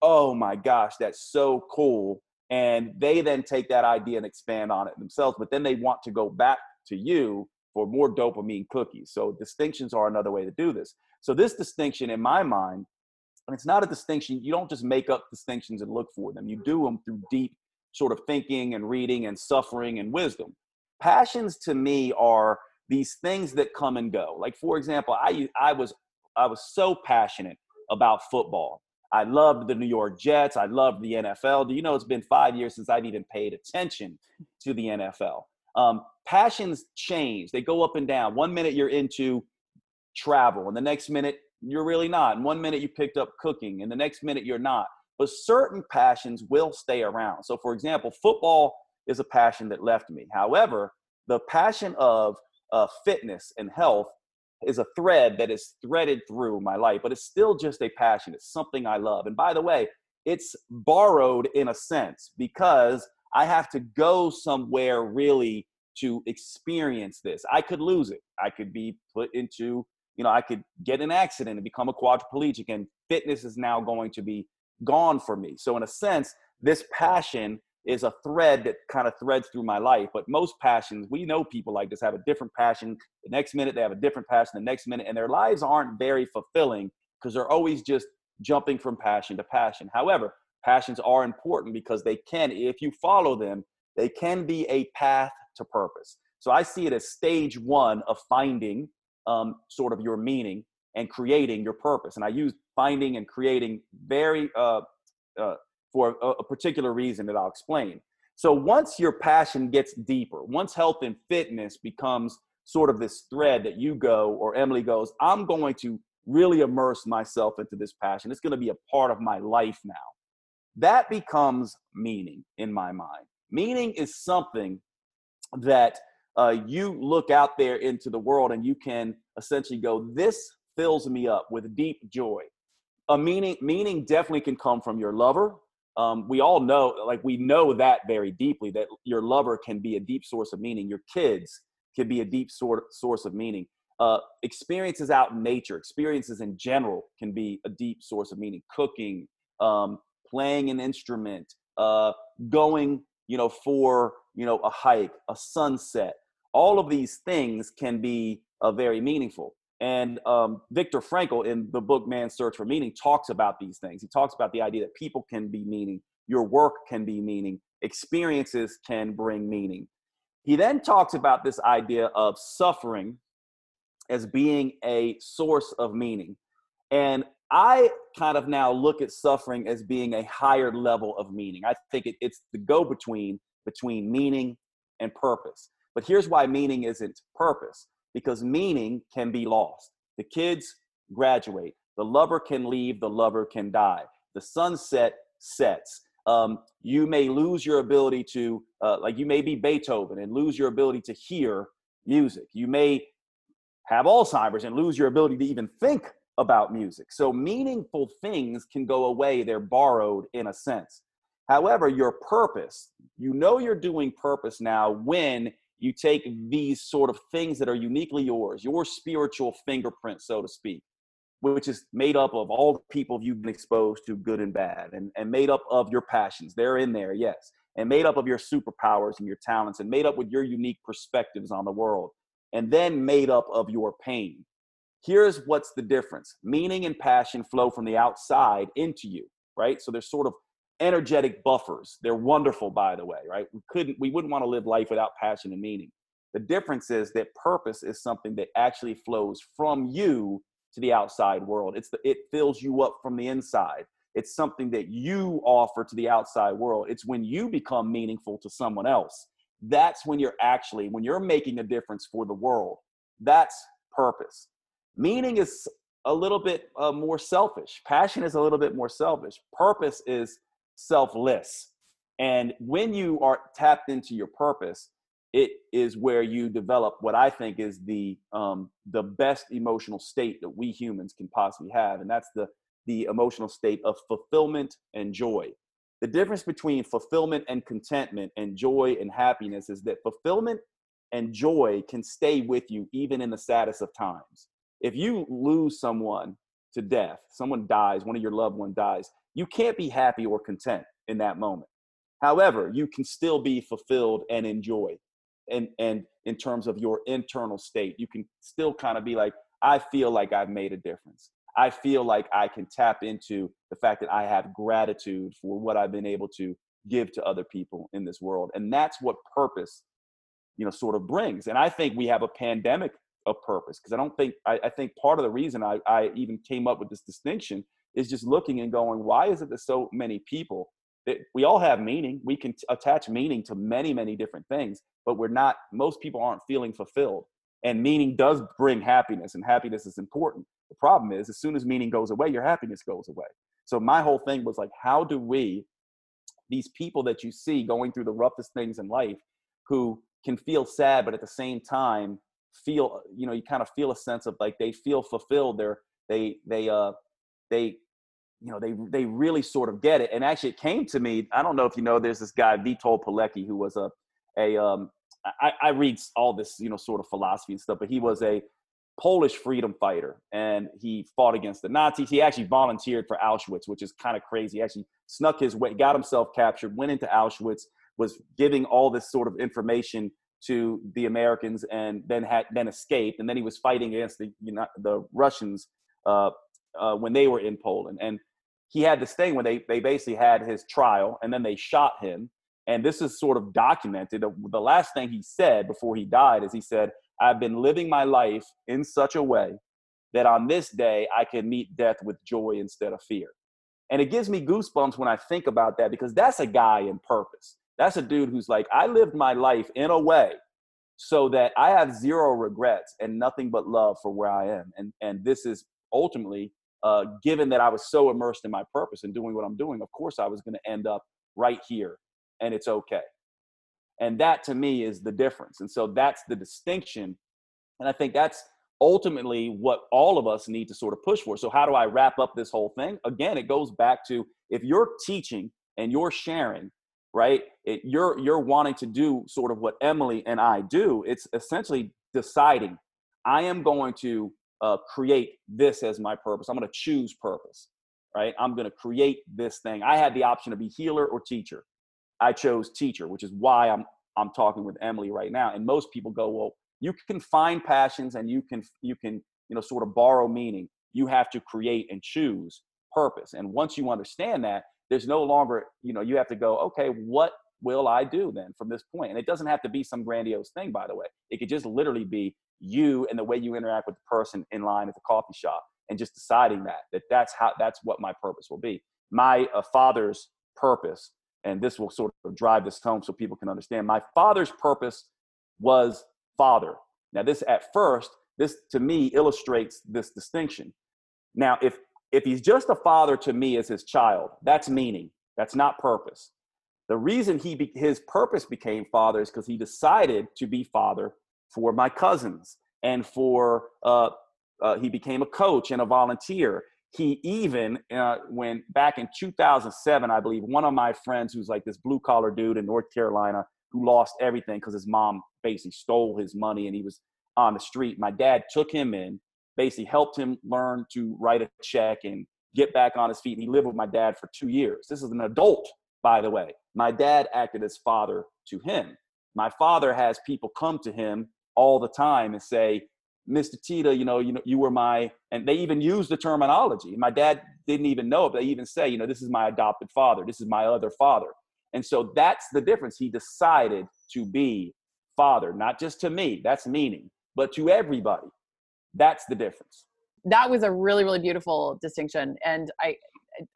oh my gosh, that's so cool. And they then take that idea and expand on it themselves, but then they want to go back to you for more dopamine cookies. So distinctions are another way to do this. So this distinction in my mind, and it's not a distinction, you don't just make up distinctions and look for them. You do them through deep sort of thinking and reading and suffering and wisdom passions to me are these things that come and go. Like for example, I I was I was so passionate about football. I loved the New York Jets. I loved the NFL. Do you know it's been five years since I've even paid attention to the NFL? Um, passions change. They go up and down. One minute you're into travel, and the next minute you're really not. And one minute you picked up cooking, and the next minute you're not. But certain passions will stay around. So, for example, football is a passion that left me. However, the passion of uh, fitness and health is a thread that is threaded through my life, but it's still just a passion. It's something I love. And by the way, it's borrowed in a sense because I have to go somewhere really to experience this. I could lose it. I could be put into, you know, I could get an accident and become a quadriplegic, and fitness is now going to be gone for me. So, in a sense, this passion is a thread that kind of threads through my life. But most passions, we know people like this have a different passion. The next minute they have a different passion, the next minute, and their lives aren't very fulfilling because they're always just jumping from passion to passion. However, passions are important because they can, if you follow them, they can be a path to purpose. So I see it as stage one of finding um, sort of your meaning and creating your purpose. And I use finding and creating very uh, uh, for a, a particular reason that I'll explain. So once your passion gets deeper, once health and fitness becomes sort of this thread that you go or Emily goes, I'm going to really immerse myself into this passion. It's going to be a part of my life now. That becomes meaning in my mind. Meaning is something that uh, you look out there into the world and you can essentially go, This fills me up with deep joy. A meaning, meaning definitely can come from your lover, um, we all know, like we know that very deeply, that your lover can be a deep source of meaning. Your kids can be a deep sort source of meaning. Uh, experiences out in nature, experiences in general, can be a deep source of meaning. Cooking, um, playing an instrument, uh, going, you know, for, you know, a hike, a sunset. All of these things can be uh, very meaningful. And um, Viktor Frankl, in the book Man's Search for Meaning, talks about these things. He talks about the idea that people can be meaning, your work can be meaning, experiences can bring meaning. He then talks about this idea of suffering as being a source of meaning. And I kind of now look at suffering as being a higher level of meaning. I think it, it's the go between between meaning and purpose. But here's why meaning isn't purpose because meaning can be lost. The kids graduate, the lover can leave, the lover can die. The sunset sets. Um, you may lose your ability to, uh, like, you may be Beethoven and lose your ability to hear music. You may have Alzheimer's and lose your ability to even think about music. So meaningful things can go away, they're borrowed in a sense. However, your purpose, you know you're doing purpose now when you take these sort of things that are uniquely yours, your spiritual fingerprint, so to speak, which is made up of all the people you've been exposed to, good and bad, and, and made up of your passions. They're in there, yes. And made up of your superpowers and your talents, and made up with your unique perspectives on the world, and then made up of your pain. Here's what's the difference meaning and passion flow from the outside into you, right? So they're sort of energetic buffers. They're wonderful, by the way, right? We couldn't, we wouldn't want to live life without passion and meaning. The difference is that purpose is something that actually flows from you to the outside world. It's the, it fills you up from the inside. It's something that you offer to the outside world. It's when you become meaningful to someone else. That's when you're actually, when you're making a difference for the world. That's purpose. Meaning is a little bit uh, more selfish. Passion is a little bit more selfish. Purpose is selfless. And when you are tapped into your purpose, it is where you develop what I think is the um, the best emotional state that we humans can possibly have, and that's the the emotional state of fulfillment and joy. The difference between fulfillment and contentment and joy and happiness is that fulfillment and joy can stay with you even in the saddest of times. If you lose someone to death, someone dies, one of your loved one dies, you can't be happy or content in that moment. However, you can still be fulfilled and enjoy. And and in terms of your internal state, you can still kind of be like, I feel like I've made a difference. I feel like I can tap into the fact that I have gratitude for what I've been able to give to other people in this world. And that's what purpose, you know, sort of brings. And I think we have a pandemic of purpose because I don't think, I, I, think part of the reason I, I even came up with this distinction is just looking and going, why is it that so many people that we all have meaning? We can t- attach meaning to many, many different things, but we're not, most people aren't feeling fulfilled. And meaning does bring happiness, and happiness is important. The problem is, as soon as meaning goes away, your happiness goes away. So my whole thing was like, how do we, these people that you see going through the roughest things in life, who can feel sad, but at the same time feel, you know, you kind of feel a sense of like they feel fulfilled. They're they they uh they you know they they really sort of get it and actually it came to me i don't know if you know there's this guy Witold Pilecki who was a a um I, I read all this you know sort of philosophy and stuff but he was a polish freedom fighter and he fought against the nazis he actually volunteered for auschwitz which is kind of crazy he actually snuck his way got himself captured went into auschwitz was giving all this sort of information to the americans and then had then escaped and then he was fighting against the you know the russians uh, uh, when they were in Poland. And he had this thing when they, they basically had his trial and then they shot him. And this is sort of documented. The last thing he said before he died is he said, I've been living my life in such a way that on this day I can meet death with joy instead of fear. And it gives me goosebumps when I think about that because that's a guy in purpose. That's a dude who's like, I lived my life in a way so that I have zero regrets and nothing but love for where I am. And, and this is ultimately uh, given that I was so immersed in my purpose and doing what I'm doing, of course I was going to end up right here, and it's okay. And that to me is the difference. And so that's the distinction. And I think that's ultimately what all of us need to sort of push for. So, how do I wrap up this whole thing? Again, it goes back to if you're teaching and you're sharing, right? It, you're you're wanting to do sort of what Emily and I do. It's essentially deciding I am going to uh, create this as my purpose. I'm going to choose purpose. right? I'm going to create this thing. I had the option to be healer or teacher. I chose teacher, which is why I'm I'm talking with Emily right now. And most people go, well, you can find passions and you can you can you know sort of borrow meaning. You have to create and choose purpose. And once you understand that, there's no longer you know you have to go, okay, what will I do then from this point? And it doesn't have to be some grandiose thing, by the way. It could just literally be you and the way you interact with the person in line at the coffee shop and just deciding that that that's how that's what my purpose will be. My uh, father's purpose and this will sort of drive this home so people can understand my father's purpose was father. Now this at first this to me illustrates this distinction. Now if if he's just a father to me as his child that's meaning that's not purpose. The reason he be, his purpose became father is because he decided to be father for my cousins and for uh, uh, he became a coach and a volunteer. He even uh, when back in 2007 i believe one of my friends who's like this blue collar dude in north carolina who lost everything because his mom basically stole his money and he was on the street my dad took him in basically helped him learn to write a check and get back on his feet. And he lived with my dad for two years. This is an adult by the way. My dad acted as father to him. My father has people come to him all the time and say Mr. Teta, you know, you know, you were my, and they even use the terminology. My dad didn't even know it. They even say, you know, this is my adopted father. This is my other father. And so that's the difference. He decided to be father, not just to me, that's meaning, but to everybody. That's the difference. That was a really, really beautiful distinction. And I,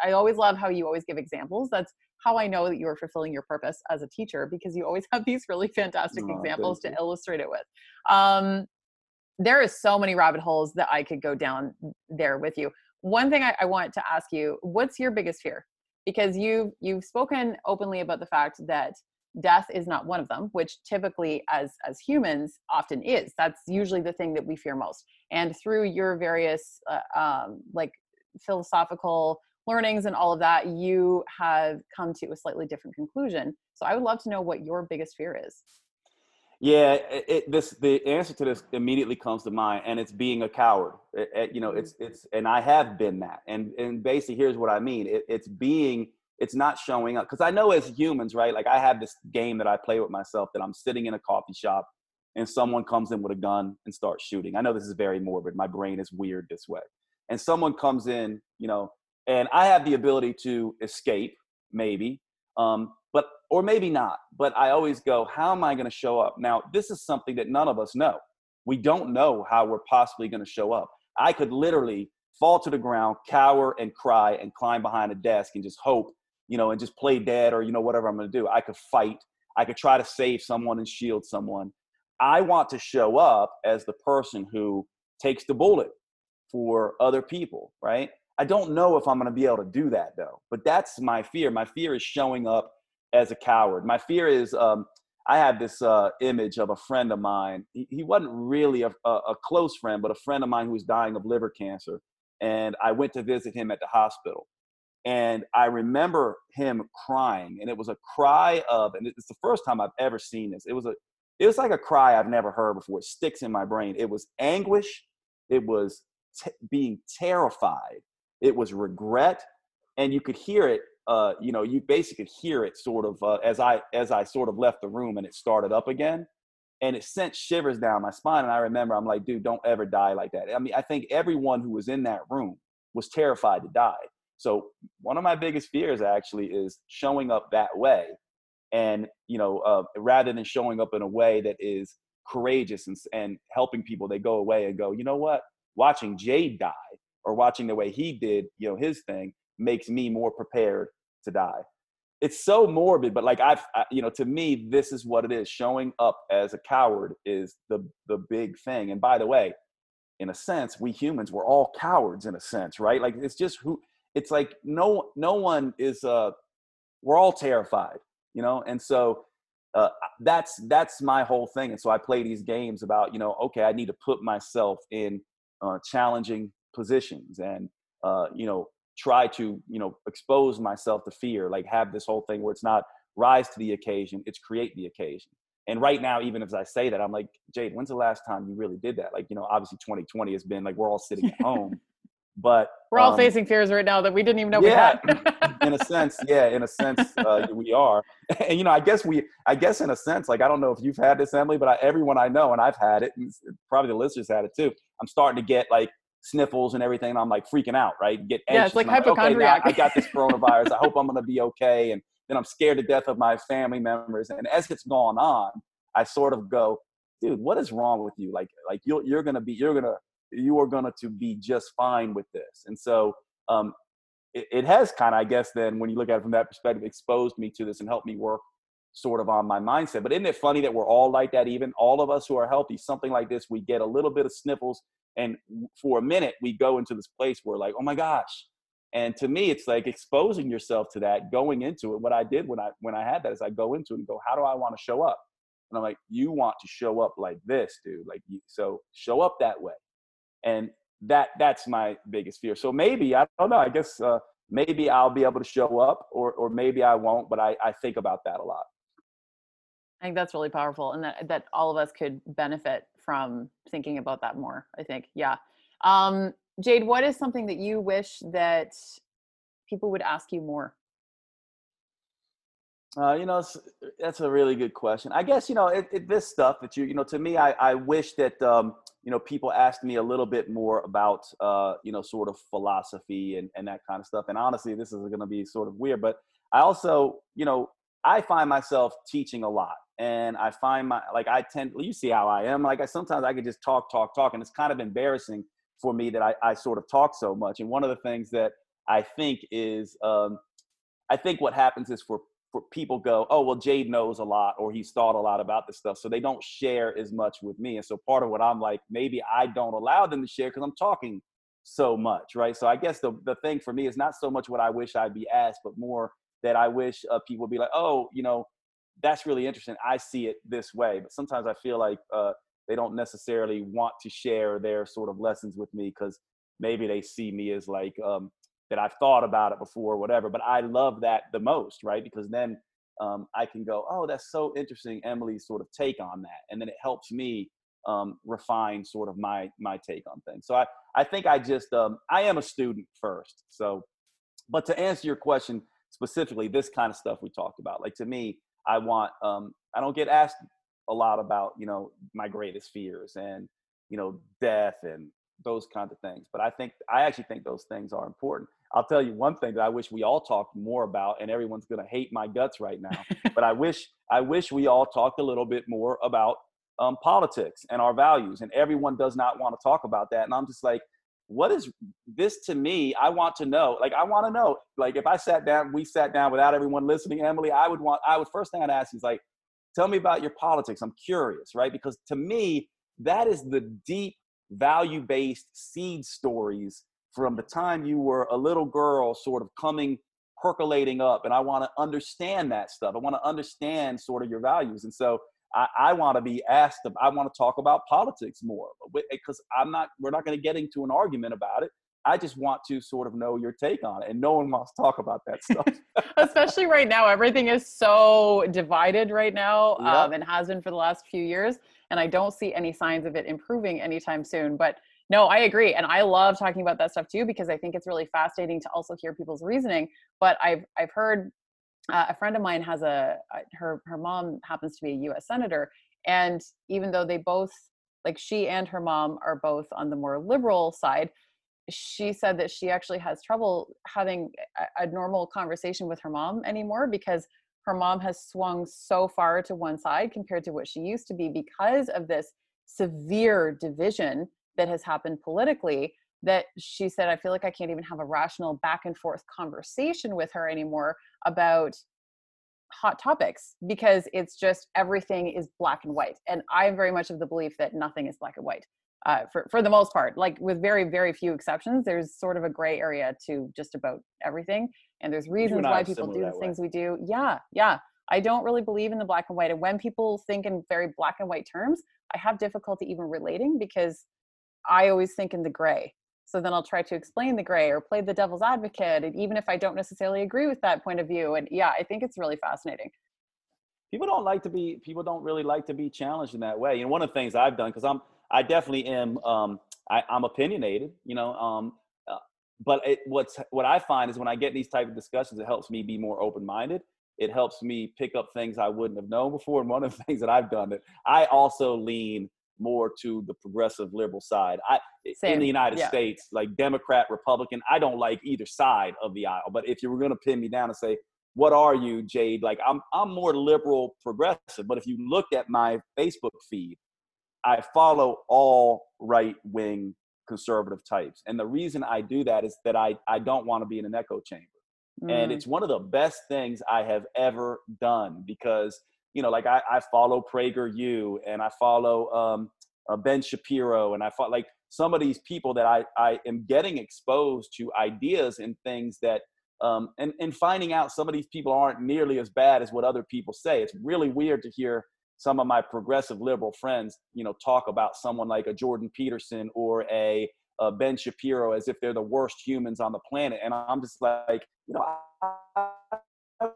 I always love how you always give examples. That's how I know that you are fulfilling your purpose as a teacher because you always have these really fantastic oh, examples to illustrate it with. Um, there is so many rabbit holes that I could go down there with you. One thing I, I want to ask you: What's your biggest fear? Because you've you've spoken openly about the fact that death is not one of them which typically as as humans often is that's usually the thing that we fear most and through your various uh, um, like philosophical learnings and all of that you have come to a slightly different conclusion so i would love to know what your biggest fear is yeah, it, it, this the answer to this immediately comes to mind, and it's being a coward. It, it, you know, it's mm-hmm. it's, and I have been that. And and basically, here's what I mean: it's being, it's not showing up. Because I know as humans, right? Like I have this game that I play with myself that I'm sitting in a coffee shop, and someone comes in with a gun and starts shooting. I know this is very morbid. My brain is weird this way, and someone comes in, you know, and I have the ability to escape, maybe, um, but or maybe not. But I always go, how am I going to show up? Now, this is something that none of us know. We don't know how we're possibly going to show up. I could literally fall to the ground, cower and cry and climb behind a desk and just hope, you know, and just play dead or you know whatever I'm going to do. I could fight. I could try to save someone and shield someone. I want to show up as the person who takes the bullet for other people, right? I don't know if I'm going to be able to do that though. But that's my fear. My fear is showing up as a coward. My fear is um, I have this uh, image of a friend of mine. He, he wasn't really a, a, a, close friend, but a friend of mine who was dying of liver cancer. And I went to visit him at the hospital. And I remember him crying, and it was a cry of, and it's the first time I've ever seen this. It was a, it was like a cry I've never heard before. It sticks in my brain. It was anguish. It was t- being terrified. It was regret, and you could hear it uh, you know, you basically hear it sort of uh, as I as I sort of left the room and it started up again, and it sent shivers down my spine. And I remember I'm like, dude, don't ever die like that. I mean, I think everyone who was in that room was terrified to die. So one of my biggest fears actually is showing up that way, and you know, uh, rather than showing up in a way that is courageous and and helping people, they go away and go, you know what? Watching Jade die or watching the way he did, you know, his thing makes me more prepared to die. It's so morbid, but like I've, I, you know, to me, this is what it is. Showing up as a coward is the the big thing. And by the way, in a sense, we humans we're all cowards in a sense, right? Like it's just who. It's like no no one is. Uh, we're all terrified, you know, and so uh, that's that's my whole thing. And so I play these games about you know, okay, I need to put myself in uh, challenging positions and uh, you know try to you know expose myself to fear like have this whole thing where it's not rise to the occasion it's create the occasion and right now even as i say that i'm like jade when's the last time you really did that like you know obviously 2020 has been like we're all sitting at home but we're all um, facing fears right now that we didn't even know yeah, we had. in a sense, yeah, in a sense, uh, we are. And you know, I guess we, I guess in a sense, like I don't know if you've had this, Emily, but I, everyone I know, and I've had it, and probably the listeners had it too. I'm starting to get like sniffles and everything, and I'm like freaking out, right? Get anxious. Yeah, it's like hypochondriac. okay, I got this coronavirus. I hope I'm going to be okay, and then I'm scared to death of my family members. And as it's gone on, I sort of go, dude, what is wrong with you? Like, like you're you're gonna be, you're gonna, you are gonna to be just fine with this. And so, um, it, it has kind of, I guess, then when you look at it from that perspective, exposed me to this and helped me work sort of on my mindset. But isn't it funny that we're all like that? Even all of us who are healthy, something like this, we get a little bit of sniffles, and for a minute we go into this place where like, oh my gosh. And to me, it's like exposing yourself to that, going into it. What I did when I when I had that is I go into it and go, how do I want to show up? And I'm like, you want to show up like this, dude. Like, you, so show up that way. And that that's my biggest fear. So maybe I don't know. I guess uh, maybe I'll be able to show up, or or maybe I won't. But I I think about that a lot. I think that's really powerful, and that that all of us could benefit from thinking about that more. I think, yeah. Um, Jade, what is something that you wish that people would ask you more? Uh, you know, that's a really good question. I guess you know it, it, this stuff that you you know to me, I, I wish that um, you know people asked me a little bit more about uh, you know sort of philosophy and and that kind of stuff. And honestly, this is going to be sort of weird, but I also you know I find myself teaching a lot, and I find my like I tend you see how I am like I sometimes I could just talk talk talk, and it's kind of embarrassing for me that I, I sort of talk so much. And one of the things that I think is um, I think what happens is for for people go, oh well, Jade knows a lot or he's thought a lot about this stuff, so they don't share as much with me. And so part of what I'm like, maybe I don't allow them to share because I'm talking so much, right? So I guess the the thing for me is not so much what I wish I'd be asked, but more that I wish uh, people would be like, oh, you know, that's really interesting. I see it this way, but sometimes I feel like uh, they don't necessarily want to share their sort of lessons with me because maybe they see me as like um, that I've thought about it before, or whatever. But I love that the most, right? Because then um, I can go, oh, that's so interesting, Emily's sort of take on that, and then it helps me um, refine sort of my my take on things. So I I think I just um, I am a student first. So, but to answer your question specifically, this kind of stuff we talked about, like to me, I want um, I don't get asked a lot about you know my greatest fears and you know death and those kinds of things. But I think I actually think those things are important. I'll tell you one thing that I wish we all talked more about, and everyone's going to hate my guts right now. but I wish I wish we all talked a little bit more about um, politics and our values. And everyone does not want to talk about that. And I'm just like, what is this to me? I want to know. Like I want to know. Like if I sat down, we sat down without everyone listening, Emily, I would want. I would first thing I'd ask is like, tell me about your politics. I'm curious, right? Because to me, that is the deep value based seed stories from the time you were a little girl, sort of coming, percolating up. And I want to understand that stuff. I want to understand sort of your values. And so I, I want to be asked, I want to talk about politics more because I'm not, we're not going to get into an argument about it. I just want to sort of know your take on it. And no one wants to talk about that stuff. Especially right now. Everything is so divided right now yep. um, and has been for the last few years. And I don't see any signs of it improving anytime soon. But no, I agree. And I love talking about that stuff too, because I think it's really fascinating to also hear people's reasoning. But I've, I've heard uh, a friend of mine has a, her, her mom happens to be a US senator. And even though they both, like she and her mom are both on the more liberal side, she said that she actually has trouble having a, a, normal conversation with her mom anymore because her mom has swung so far to one side compared to what she used to be because of this severe division that has happened politically that she said i feel like i can't even have a rational back and forth conversation with her anymore about hot topics because it's just everything is black and white and i'm very much of the belief that nothing is black and white uh, for, for the most part, like with very, very few exceptions, there's sort of a gray area to just about everything. And there's reasons why people do the things we do. Yeah, yeah. I don't really believe in the black and white. And when people think in very black and white terms, I have difficulty even relating because I always think in the gray. So then I'll try to explain the gray or play the devil's advocate. And even if I don't necessarily agree with that point of view. And yeah, I think it's really fascinating people don't like to be people don't really like to be challenged in that way and one of the things i've done because i'm I definitely am. Um, I, am opinionated. You know, um, uh, but it, what's what I find is when I get these type of discussions, it helps me be more open minded. It helps me pick up things I wouldn't have known before. And one of the things that I've done that I also lean more to the progressive liberal side. I Same. in the United yeah. States, like Democrat, Republican, I don't like either side of the aisle. But if you were going to pin me down and say, "What are you, Jade?" Like I'm I'm more liberal, progressive. But if you look at my Facebook feed, I follow all right wing conservative types, and the reason I do that is that I I don't want to be in an echo chamber. Mm. And it's one of the best things I have ever done because you know, like I, I follow Prager PragerU and I follow um, uh, Ben Shapiro and I follow like some of these people that I, I am getting exposed to ideas and things that um, and, and finding out some of these people aren't nearly as bad as what other people say. It's really weird to hear some of my progressive liberal friends, you know, talk about someone like a Jordan Peterson or a, a Ben Shapiro as if they're the worst humans on the planet. And I'm just like, you know, I, I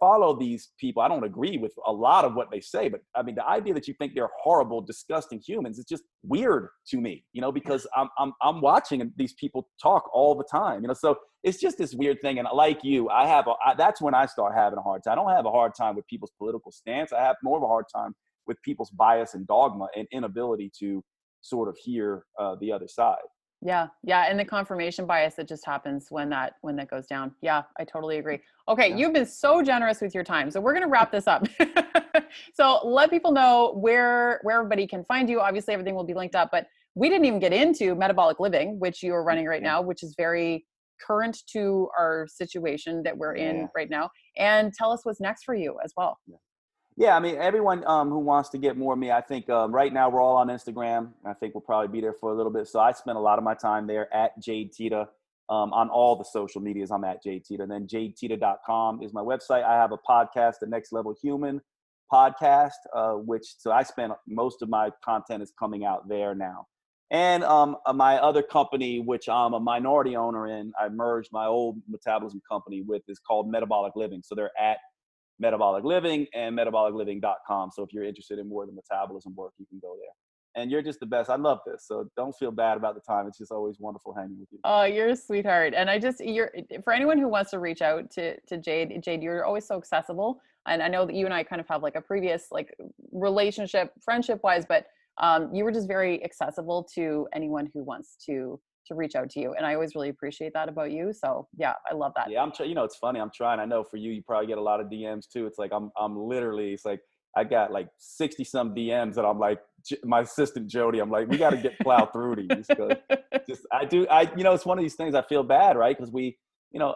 follow these people. I don't agree with a lot of what they say, but I mean, the idea that you think they're horrible, disgusting humans is just weird to me, you know, because I'm, I'm, I'm watching these people talk all the time, you know, so it's just this weird thing. And like you, I have, a, I, that's when I start having a hard time. I don't have a hard time with people's political stance. I have more of a hard time with people's bias and dogma and inability to sort of hear uh, the other side. Yeah, yeah, and the confirmation bias that just happens when that when that goes down. Yeah, I totally mm, agree. Okay, yeah. you've been so generous with your time, so we're gonna wrap this up. so let people know where where everybody can find you. Obviously, everything will be linked up, but we didn't even get into metabolic living, which you are running right mm-hmm. now, which is very current to our situation that we're in yeah. right now. And tell us what's next for you as well. Yeah. I mean, everyone um, who wants to get more of me, I think um, right now we're all on Instagram. I think we'll probably be there for a little bit. So I spend a lot of my time there at Jade Teta. Um, on all the social medias, I'm at Jade Teta. And then jadeteta.com is my website. I have a podcast, the Next Level Human podcast, uh, which so I spend most of my content is coming out there now. And um, uh, my other company, which I'm a minority owner in, I merged my old metabolism company with, is called Metabolic Living. So they're at Metabolic Living and metabolicliving.com. So if you're interested in more of the metabolism work, you can go there. And you're just the best. I love this. So don't feel bad about the time. It's just always wonderful hanging with you. Oh, you're a sweetheart. And I just you're for anyone who wants to reach out to to Jade, Jade, you're always so accessible. And I know that you and I kind of have like a previous like relationship, friendship wise, but um, you were just very accessible to anyone who wants to to reach out to you and i always really appreciate that about you so yeah i love that. Yeah i'm trying you know it's funny i'm trying i know for you you probably get a lot of dms too it's like i'm i'm literally it's like i got like 60 some dms that i'm like my assistant jody i'm like we got to get plowed through these just i do i you know it's one of these things i feel bad right because we you know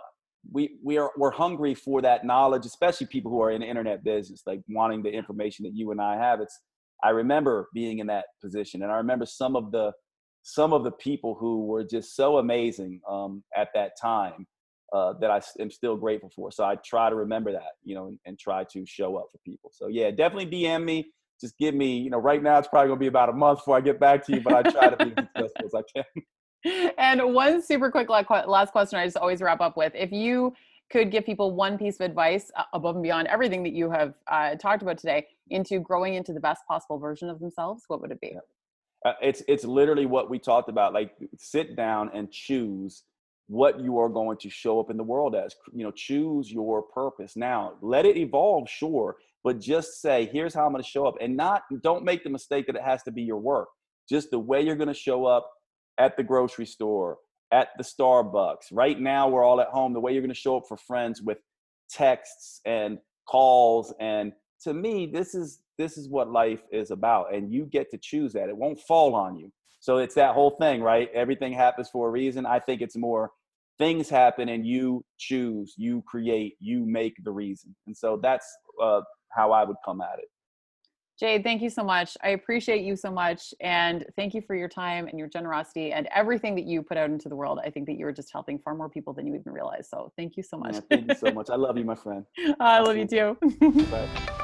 we we are we're hungry for that knowledge especially people who are in the internet business like wanting the information that you and i have it's i remember being in that position and i remember some of the some of the people who were just so amazing um, at that time uh, that I am still grateful for. So I try to remember that, you know, and, and, try to show up for people. So yeah, definitely DM me. Just give me, you know, right now it's probably gonna be about a month before I get back to you, but I try to be as successful as I can. And one super quick last question I just always wrap up with: If you could give people one piece of advice uh, above and beyond everything that you have uh, talked about today into growing into the best possible version of themselves, what would it be? Uh, it's it's literally what we talked about. Like sit down and choose what you are going to show up in the world as. You know, choose your purpose. Now, let it evolve, sure, but just say, here's how I'm going to show up, and not don't make the mistake that it has to be your work. Just the way you're going to show up at the grocery store, at the Starbucks. Right now, we're all at home. The way you're going to show up for friends with texts and calls and to me this is this is what life is about and you get to choose that it won't fall on you so it's that whole thing right everything happens for a reason i think it's more things happen and you choose you create you make the reason and so that's uh, how i would come at it Jade, thank you so much. I appreciate you so much. And thank you for your time and your generosity and everything that you put out into the world. I think that you are just helping far more people than you even realize. So thank you so much. Yeah, thank you so much. I love you, my friend. I love you too. Bye.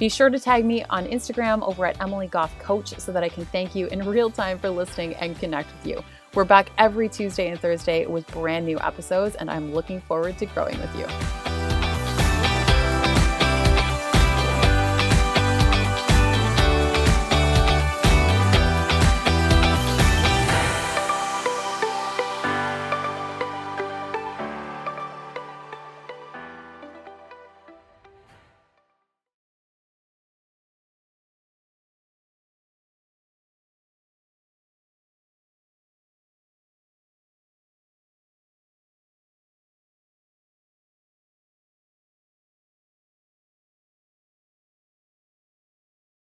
Be sure to tag me on Instagram over at Emily Goff Coach so that I can thank you in real time for listening and connect with you. We're back every Tuesday and Thursday with brand new episodes, and I'm looking forward to growing with you.